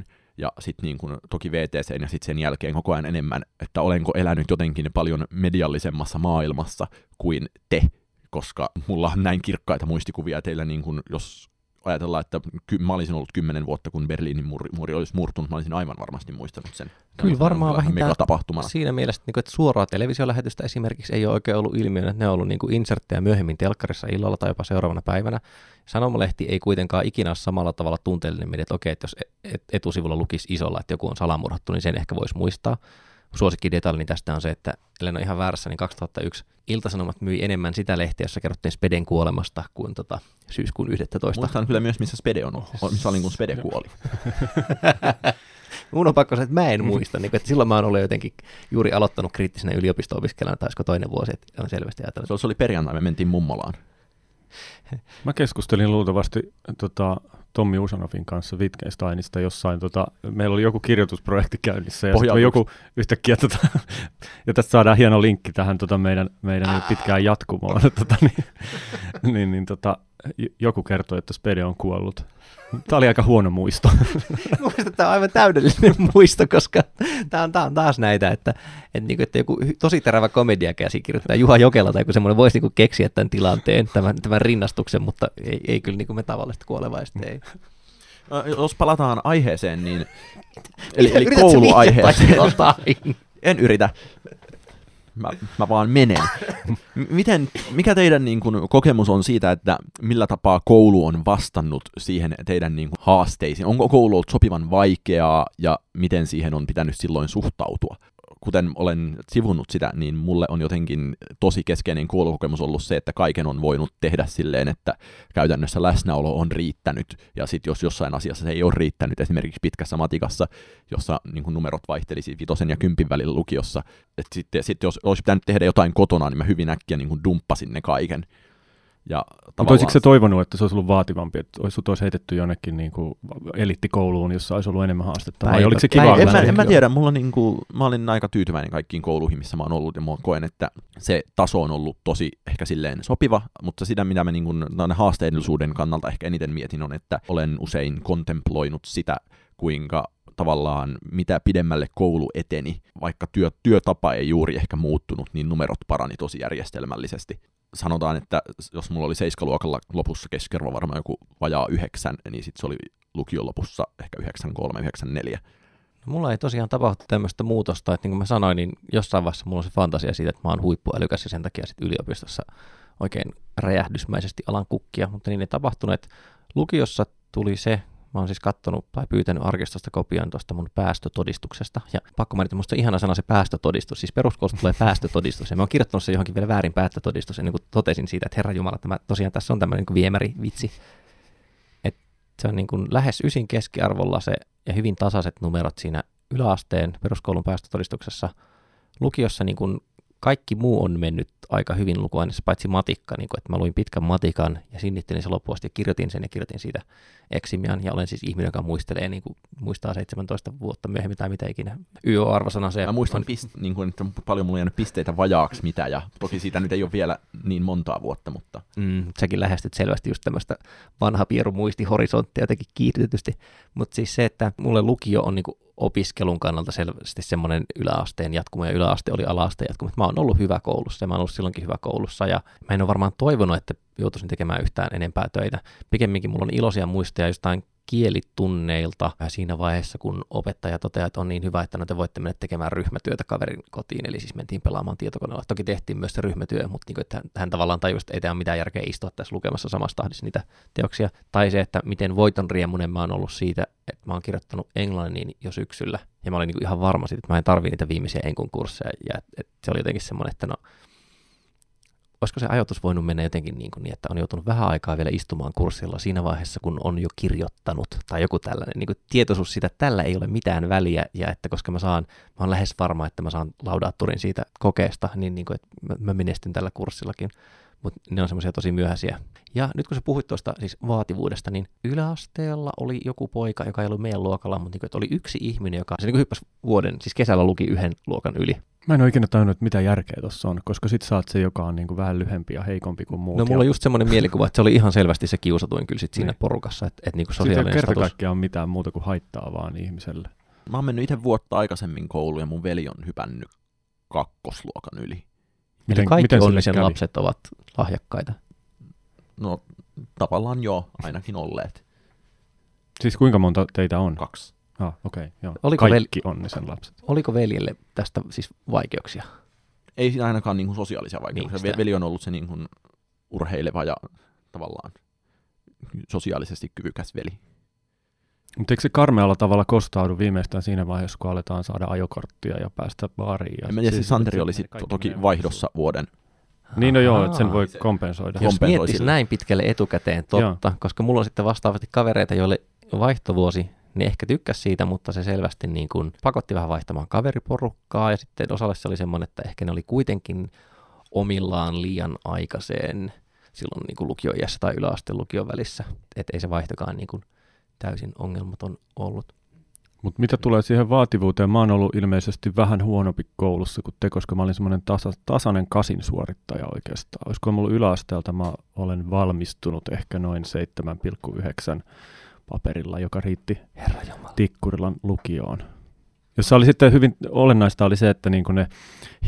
96-97, ja sitten niin kuin, toki VTC ja sitten sen jälkeen koko ajan enemmän, että olenko elänyt jotenkin paljon mediallisemmassa maailmassa kuin te, koska mulla on näin kirkkaita muistikuvia teillä, niin kuin, jos ajatellaan, että ky- mä olisin ollut kymmenen vuotta, kun Berliinin muuri, muuri olisi murtunut, mä olisin aivan varmasti muistanut sen. Kyllä varmaan vähintään. Siinä mielessä, että, niinku, että suoraa televisiolähetystä esimerkiksi ei ole oikein ollut ilmiönä, että ne on ollut niin inserttejä myöhemmin telkkarissa illalla tai jopa seuraavana päivänä. Sanomalehti ei kuitenkaan ikinä ole samalla tavalla tunteellinen että okei, että jos et- etusivulla lukisi isolla, että joku on salamurhattu, niin sen ehkä voisi muistaa. Suosikki detalji tästä on se, että ellen ole ihan väärässä, niin 2001 Iltasanomat myi enemmän sitä lehtiä, jossa kerrottiin Speden kuolemasta kuin tota, syyskuun 11. Muistan kyllä myös, missä Spede on, ollut, missä olin, kun Spede kuoli. Mun on pakko sanoa, että mä en muista. Niin, että silloin mä oon ollut jotenkin juuri aloittanut kriittisenä yliopisto-opiskelijana, taisiko toinen vuosi, että on selvästi ajatellut. Se oli- se oli perjantai, me mentiin mummolaan. Mä keskustelin luultavasti tota, Tommi Usanovin kanssa Wittgensteinista jossain, tota, meillä oli joku kirjoitusprojekti käynnissä ja sitten joku yhtäkkiä, tota, ja tästä saadaan hieno linkki tähän tota, meidän, meidän pitkään jatkumoon, tota, niin, niin, niin tota, joku kertoi, että Spede on kuollut. Tämä oli aika huono muisto. Mielestäni tämä on aivan täydellinen muisto, koska tämä on, tämä on taas näitä, että, että, niin kuin, että joku tosi terävä komediakäsikirjoittaja Juha Jokela tai joku semmoinen voisi niin kuin keksiä tämän tilanteen, tämän, tämän rinnastuksen, mutta ei, ei kyllä niin kuin me tavallisesti kuolevaiset ei. Jos palataan aiheeseen, niin... Eli, eli kouluaiheeseen. En yritä. Mä, mä vaan menen. Miten, mikä teidän niin kuin, kokemus on siitä, että millä tapaa koulu on vastannut siihen teidän niin kuin, haasteisiin? Onko koulu ollut sopivan vaikeaa ja miten siihen on pitänyt silloin suhtautua? Kuten olen sivunnut sitä, niin mulle on jotenkin tosi keskeinen koulukokemus ollut se, että kaiken on voinut tehdä silleen, että käytännössä läsnäolo on riittänyt, ja sitten jos jossain asiassa se ei ole riittänyt, esimerkiksi pitkässä matikassa, jossa niin numerot vaihtelisi vitosen ja kympin välillä lukiossa, että sitten sit jos olisi pitänyt tehdä jotain kotona, niin mä hyvin äkkiä niin dumppasin ne kaiken. Ja Mutta olisitko se toivonut, että se olisi ollut vaativampi, että olisi, sut olisi heitetty jonnekin niin kuin eliittikouluun, jossa olisi ollut enemmän haastetta? Vai Päivä- oliko se päivä- kiva? en, mä, en mä tiedä, mulla niinku, mä olin aika tyytyväinen kaikkiin kouluihin, missä mä oon ollut, ja mä koen, että se taso on ollut tosi ehkä silleen sopiva, mutta sitä, mitä mä niinku, no, haasteellisuuden kannalta ehkä eniten mietin, on, että olen usein kontemploinut sitä, kuinka tavallaan mitä pidemmälle koulu eteni, vaikka työ, työtapa ei juuri ehkä muuttunut, niin numerot parani tosi järjestelmällisesti. Sanotaan, että jos mulla oli seiskaluokalla lopussa keskiarvo varmaan joku vajaa yhdeksän, niin sitten se oli lukion lopussa ehkä 93, 94. No, mulla ei tosiaan tapahtu tämmöistä muutosta, että niin kuin mä sanoin, niin jossain vaiheessa mulla on se fantasia siitä, että mä oon huippuälykäs ja sen takia sitten yliopistossa oikein räjähdysmäisesti alan kukkia, mutta niin ei tapahtunut, lukiossa tuli se, mä oon siis kattonut tai pyytänyt arkistosta kopion tuosta mun päästötodistuksesta, ja pakko mainita, musta on ihana sana se päästötodistus, siis peruskoulusta tulee päästötodistus, ja mä oon kirjoittanut se johonkin vielä väärin päästötodistus, ennen kuin totesin siitä, että herra Jumala, tämä, tosiaan tässä on tämmöinen niin viemärivitsi, että se on niin kuin lähes ysin keskiarvolla se ja hyvin tasaiset numerot siinä yläasteen peruskoulun päästötodistuksessa. Lukiossa niin kuin kaikki muu on mennyt aika hyvin lukuaineessa, paitsi matikka, niin kuin, että mä luin pitkän matikan ja sinnittelin se loppuun ja kirjoitin sen ja kirjoitin siitä eksimian ja olen siis ihminen, joka muistelee, niin kuin muistaa 17 vuotta myöhemmin tai mitä ikinä. YO-arvosana se Mä muistan, on, pist, niin kuin, että paljon mulla on jäänyt pisteitä vajaaksi mitä, ja toki siitä nyt ei ole vielä niin montaa vuotta, mutta Mm, säkin lähestyt selvästi just tämmöistä vanha pieru muistihorisonttia jotenkin kiihdytetysti. Mutta siis se, että mulle lukio on niinku opiskelun kannalta selvästi semmoinen yläasteen jatkuma, ja yläaste oli alaasteen jatkuma. Mä oon ollut hyvä koulussa, ja mä oon ollut silloinkin hyvä koulussa, ja mä en ole varmaan toivonut, että joutuisin tekemään yhtään enempää töitä. Pikemminkin mulla on iloisia muistoja jostain kielitunneilta siinä vaiheessa, kun opettaja toteaa, että on niin hyvä, että no te voitte mennä tekemään ryhmätyötä kaverin kotiin, eli siis mentiin pelaamaan tietokoneella. Toki tehtiin myös se ryhmätyö, mutta niin kuin, että hän- tavallaan tajusi, että ei tämä ole mitään järkeä istua tässä lukemassa samassa tahdissa niitä teoksia. Tai se, että miten voiton riemunen mä oon ollut siitä, että mä oon kirjoittanut englannin jo syksyllä, ja mä olin niin ihan varma siitä, että mä en tarvii niitä viimeisiä enkun kursseja, ja että se oli jotenkin semmoinen, että no, olisiko se ajatus voinut mennä jotenkin niin, kuin niin, että on joutunut vähän aikaa vielä istumaan kurssilla siinä vaiheessa, kun on jo kirjoittanut tai joku tällainen niin kuin tietoisuus siitä, että tällä ei ole mitään väliä ja että koska mä saan, mä oon lähes varma, että mä saan laudaattorin siitä kokeesta, niin, niin kuin, että mä, mä menestyn tällä kurssillakin. Mutta ne on semmoisia tosi myöhäisiä. Ja nyt kun sä puhuit tuosta siis vaativuudesta, niin yläasteella oli joku poika, joka ei ollut meidän luokalla, mutta niin oli yksi ihminen, joka se niin hyppäsi vuoden, siis kesällä luki yhden luokan yli. Mä en ole ikinä tajunnut, että mitä järkeä tuossa on, koska sit saat se, joka on niin kuin vähän lyhempi ja heikompi kuin muut. No mulla on just semmoinen mielikuva, että se oli ihan selvästi se kiusatuin kyllä sit siinä Niin. porukassa, että, että niinku Siitä ei sosiaalinen kerta status. kaikkiaan ole mitään muuta kuin haittaa vaan ihmiselle. mä oon mennyt itse vuotta aikaisemmin kouluun, ja mun veli on hypännyt kakkosluokan yli. Eli kaikki sulle onnisen kävi? lapset ovat lahjakkaita. No tavallaan joo, ainakin olleet. Siis kuinka monta teitä on? Kaksi. Ah, okei, okay, joo. Oliko Kaikki onnisen lapset. Oliko veljelle tästä siis vaikeuksia? Ei siinä ainakaan niin kuin sosiaalisia vaikeuksia. Niin, veli on ollut se niin kuin urheileva ja tavallaan sosiaalisesti kyvykäs veli. Mutta eikö se karmealla tavalla kostaudu viimeistään siinä vaiheessa, kun aletaan saada ajokorttia ja päästä baariin? Ja En tiedä, siis Santeri oli sitten toki vaihdossa vuoden. Niin no joo, että sen voi se- kompensoida. Jos miettisi näin pitkälle etukäteen, totta, koska mulla on sitten vastaavasti kavereita, joille vaihtovuosi, ne ehkä tykkäs siitä, mutta se selvästi niin kuin pakotti vähän vaihtamaan kaveriporukkaa ja sitten osalle se oli semmoinen, että ehkä ne oli kuitenkin omillaan liian aikaiseen silloin niin kuin lukioiässä tai yläasteen lukion välissä, että ei se vaihtokaan niin kuin täysin ongelmaton ollut. Mutta mitä tulee siihen vaativuuteen, mä oon ollut ilmeisesti vähän huonompi koulussa kuin te, koska mä olin semmoinen tasa, tasainen kasin suorittaja oikeastaan. Olisiko mulla yläasteelta, mä olen valmistunut ehkä noin 7,9 paperilla, joka riitti. Tikkurilan lukioon. Jossa oli sitten hyvin olennaista oli se, että niin ne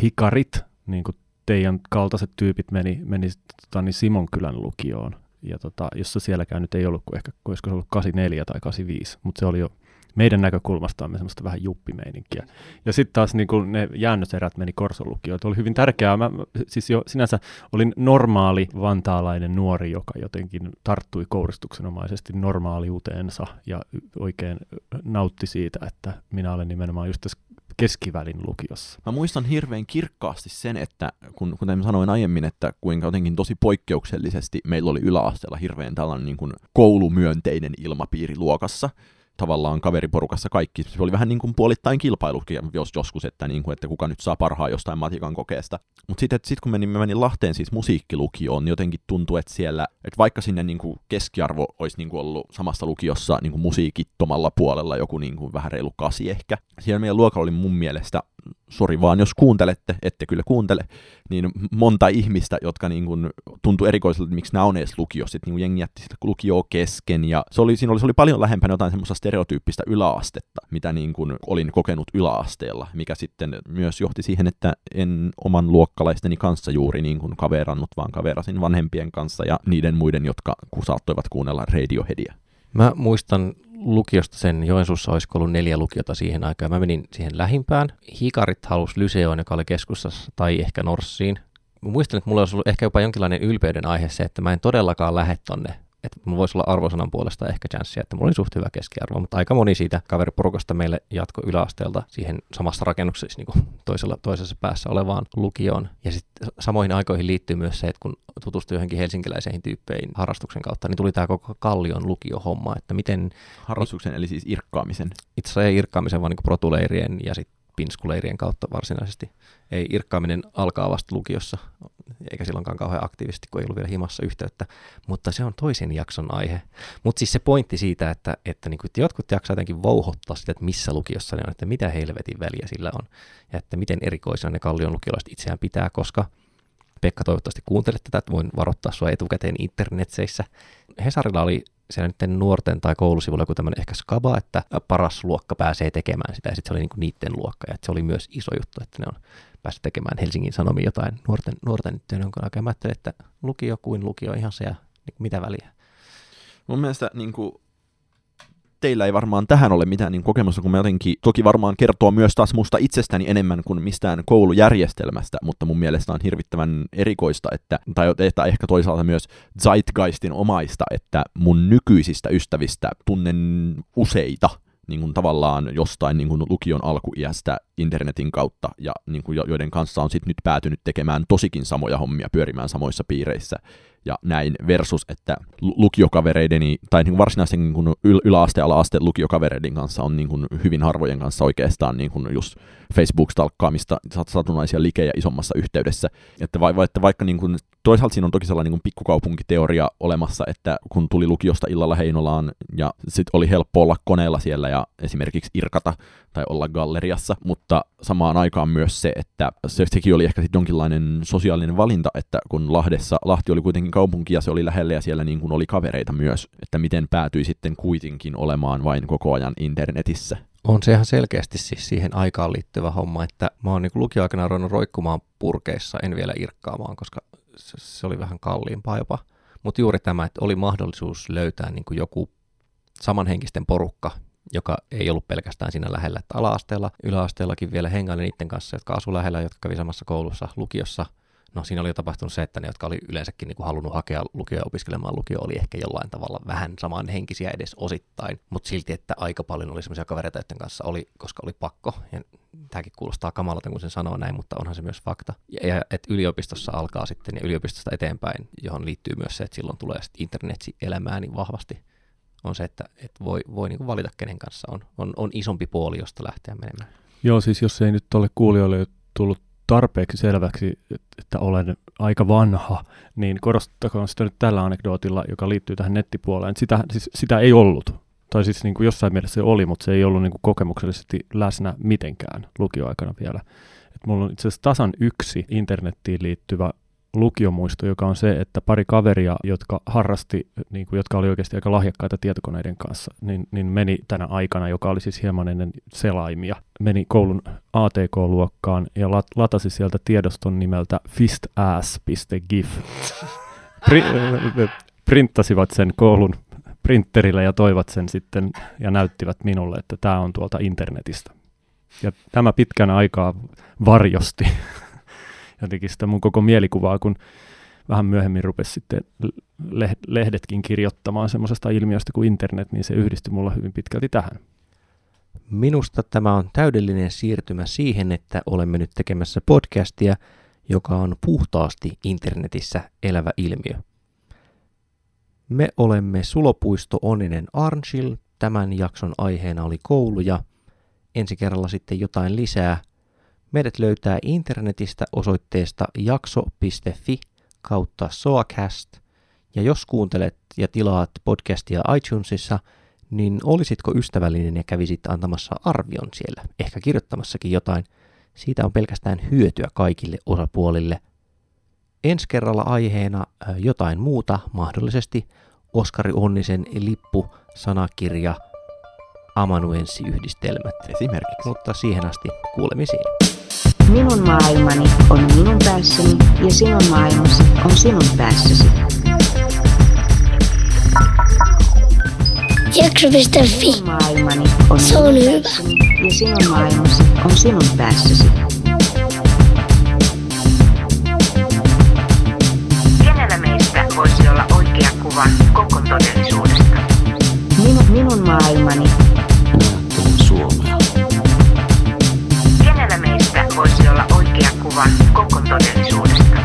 hikarit, niin kuin teidän kaltaiset tyypit meni, meni tota, niin Simonkylän lukioon, ja tota, jossa sielläkään nyt ei ollut kuin ehkä, olisiko se ollut 84 tai 85, mutta se oli jo meidän näkökulmastamme semmoista vähän juppimeininkiä. Ja sitten taas niin kuin ne jäännöserät meni korsolukioon. Oli hyvin tärkeää. Mä, siis jo sinänsä olin normaali vantaalainen nuori, joka jotenkin tarttui kouristuksenomaisesti normaaliuteensa ja oikein nautti siitä, että minä olen nimenomaan just tässä keskivälin lukiossa. Mä muistan hirveän kirkkaasti sen, että kun, kuten sanoin aiemmin, että kuinka jotenkin tosi poikkeuksellisesti meillä oli yläasteella hirveän tällainen niin kuin koulumyönteinen ilmapiiri luokassa tavallaan kaveriporukassa kaikki. Se oli vähän niin kuin puolittain kilpailukin jos joskus, että, niin kuin, että kuka nyt saa parhaa jostain matikan kokeesta. Mutta sitten sit kun menin, menin Lahteen siis musiikkilukioon, niin jotenkin tuntui, että siellä, että vaikka sinne niin kuin keskiarvo olisi niin kuin ollut samassa lukiossa niin kuin musiikittomalla puolella joku niin kuin vähän reilu kasi ehkä, siellä meidän luokalla oli mun mielestä sori vaan jos kuuntelette, ette kyllä kuuntele, niin monta ihmistä, jotka niin kuin tuntui erikoiselta, että miksi nämä on edes lukiossa, sitten niin jengi jätti sitä lukioa kesken, ja se oli, siinä oli, se oli paljon lähempänä jotain semmoista stereotyyppistä yläastetta, mitä niin kuin olin kokenut yläasteella, mikä sitten myös johti siihen, että en oman luokkalaisteni kanssa juuri niin kuin kaverannut, vaan kaverasin vanhempien kanssa ja niiden muiden, jotka saattoivat kuunnella Radioheadia. Mä muistan lukiosta sen, Joensuussa olisi ollut neljä lukiota siihen aikaan. Mä menin siihen lähimpään. Hikarit halus Lyseoon, joka oli keskustassa, tai ehkä Norssiin. Mä muistan, että mulla olisi ollut ehkä jopa jonkinlainen ylpeyden aihe se, että mä en todellakaan lähde tonne että mulla voisi olla arvosanan puolesta ehkä chanssiä, että mulla oli suht hyvä keskiarvo, mutta aika moni siitä kaveriporukasta meille jatko yläasteelta siihen samassa rakennuksessa niin kuin toisella, toisessa päässä olevaan lukioon. Ja sitten samoihin aikoihin liittyy myös se, että kun tutustui johonkin helsinkiläisiin tyyppeihin harrastuksen kautta, niin tuli tämä koko Kallion lukiohomma, että miten... Harrastuksen, eli siis irkkaamisen. Itse asiassa ei irkkaamisen, vaan niin protuleirien ja sitten pinskuleirien kautta varsinaisesti. Ei irkkaaminen alkaa vasta lukiossa, eikä silloinkaan kauhean aktiivisesti, kun ei ollut vielä himassa yhteyttä, mutta se on toisen jakson aihe. Mutta siis se pointti siitä, että, että, niin että jotkut jaksaa jotenkin vouhottaa sitä, että missä lukiossa ne on, että mitä helvetin väliä sillä on, ja että miten erikoisena ne kallion lukiolaiset itseään pitää, koska Pekka toivottavasti kuuntelet tätä, että voin varoittaa sua etukäteen internetseissä. Hesarilla oli siellä nyt nuorten tai koulusivulla joku tämmöinen ehkä skaba, että paras luokka pääsee tekemään sitä, ja sitten se oli niinku niiden luokka, ja se oli myös iso juttu, että ne on päässyt tekemään Helsingin Sanomiin jotain nuorten, nuorten tyttöjen jonka aikaa. Mä että lukio kuin lukio ihan se, ja niin mitä väliä. Mun mielestä niin kuin, teillä ei varmaan tähän ole mitään niin kokemusta, kun me jotenkin toki varmaan kertoo myös taas musta itsestäni enemmän kuin mistään koulujärjestelmästä, mutta mun mielestä on hirvittävän erikoista, että, tai että ehkä toisaalta myös zeitgeistin omaista, että mun nykyisistä ystävistä tunnen useita, niin kuin tavallaan jostain niin kuin lukion alkuiästä internetin kautta, ja niin kuin joiden kanssa on sitten nyt päätynyt tekemään tosikin samoja hommia, pyörimään samoissa piireissä ja näin versus, että lukiokavereideni, tai niin kuin varsinaisten niin kuin yl- yläaste- ala-asteen lukiokavereiden kanssa on niin kuin hyvin harvojen kanssa oikeastaan niin kuin just Facebook-stalkkaamista, satunnaisia likejä isommassa yhteydessä. Että, va- että vaikka niin kuin, toisaalta siinä on toki sellainen niin pikkukaupunkiteoria olemassa, että kun tuli lukiosta illalla Heinolaan ja sitten oli helppo olla koneella siellä ja esimerkiksi irkata tai olla galleriassa, mutta samaan aikaan myös se, että se, sekin oli ehkä sitten jonkinlainen sosiaalinen valinta, että kun Lahdessa, Lahti oli kuitenkin kaupunki ja se oli lähellä ja siellä niin kuin oli kavereita myös, että miten päätyi sitten kuitenkin olemaan vain koko ajan internetissä. On se ihan selkeästi siis siihen aikaan liittyvä homma, että mä oon niin lukioaikana ruvennut roikkumaan purkeissa, en vielä irkkaamaan, koska se, oli vähän kalliimpaa jopa. Mutta juuri tämä, että oli mahdollisuus löytää niin kuin joku samanhenkisten porukka, joka ei ollut pelkästään siinä lähellä, että ala-asteella, yläasteellakin vielä hengaili niiden kanssa, jotka asu lähellä, jotka kävi samassa koulussa, lukiossa. No siinä oli jo tapahtunut se, että ne, jotka oli yleensäkin niin kuin halunnut hakea lukio opiskelemaan lukio, oli ehkä jollain tavalla vähän samanhenkisiä edes osittain, mutta silti, että aika paljon oli semmoisia kavereita, joiden kanssa oli, koska oli pakko. Ja tämäkin kuulostaa kamalalta, kun sen sanoo näin, mutta onhan se myös fakta. Ja, ja että yliopistossa alkaa sitten ja yliopistosta eteenpäin, johon liittyy myös se, että silloin tulee sitten internetsi elämään niin vahvasti on se, että, että voi, voi niin kuin valita kenen kanssa on, on, on isompi puoli, josta lähteä menemään. Joo, siis jos ei nyt ole kuulijoille tullut tarpeeksi selväksi, että olen aika vanha, niin korostakoon sitä nyt tällä anekdootilla, joka liittyy tähän nettipuoleen. Sitä, siis, sitä ei ollut. Tai siis niin kuin jossain mielessä se oli, mutta se ei ollut niin kuin kokemuksellisesti läsnä mitenkään lukioaikana vielä. Et mulla on itse asiassa tasan yksi internettiin liittyvä lukiomuisto, joka on se, että pari kaveria, jotka harrasti, niin kuin, jotka oli oikeasti aika lahjakkaita tietokoneiden kanssa, niin, niin meni tänä aikana, joka oli siis hieman ennen selaimia, meni koulun ATK-luokkaan ja lat, latasi sieltä tiedoston nimeltä fistass.gif. Pri, printtasivat sen koulun printerillä ja toivat sen sitten ja näyttivät minulle, että tämä on tuolta internetistä. Ja tämä pitkän aikaa varjosti jotenkin sitä mun koko mielikuvaa, kun vähän myöhemmin rupesi sitten lehdetkin kirjoittamaan semmoisesta ilmiöstä kuin internet, niin se yhdistyi mulla hyvin pitkälti tähän. Minusta tämä on täydellinen siirtymä siihen, että olemme nyt tekemässä podcastia, joka on puhtaasti internetissä elävä ilmiö. Me olemme Sulopuisto Onninen Arnchill. Tämän jakson aiheena oli koulu ja ensi kerralla sitten jotain lisää. Meidät löytää internetistä osoitteesta jakso.fi kautta soacast. Ja jos kuuntelet ja tilaat podcastia iTunesissa, niin olisitko ystävällinen ja kävisit antamassa arvion siellä, ehkä kirjoittamassakin jotain. Siitä on pelkästään hyötyä kaikille osapuolille. Ensi kerralla aiheena jotain muuta, mahdollisesti Oskari Onnisen lippu, sanakirja, amanuenssiyhdistelmät. Esimerkiksi. Mutta siihen asti kuulemisiin. Minun maailmani on minun päässäni ja sinun maailmasi on sinun päässäsi. Jakso.fi. Maailmani on Se on hyvä. ja sinun maailmasi on sinun päässäsi. Kenellä meistä voisi olla oikea kuva koko todellisuudesta? Minun, minun maailmani. Kuva koko todellisuudesta?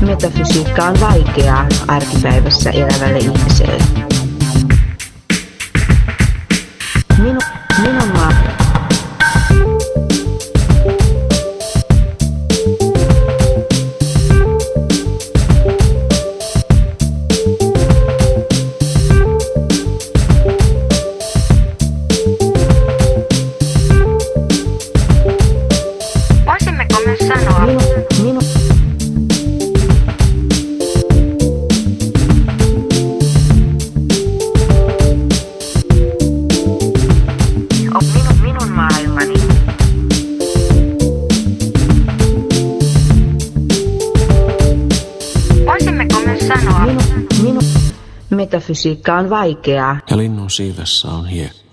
Metafysiikka on vaikeaa arkipäivässä elävälle ihmiselle. Minu, minun maa... Metafysiikka on vaikeaa Ja linnun siivessä on hiekkaa.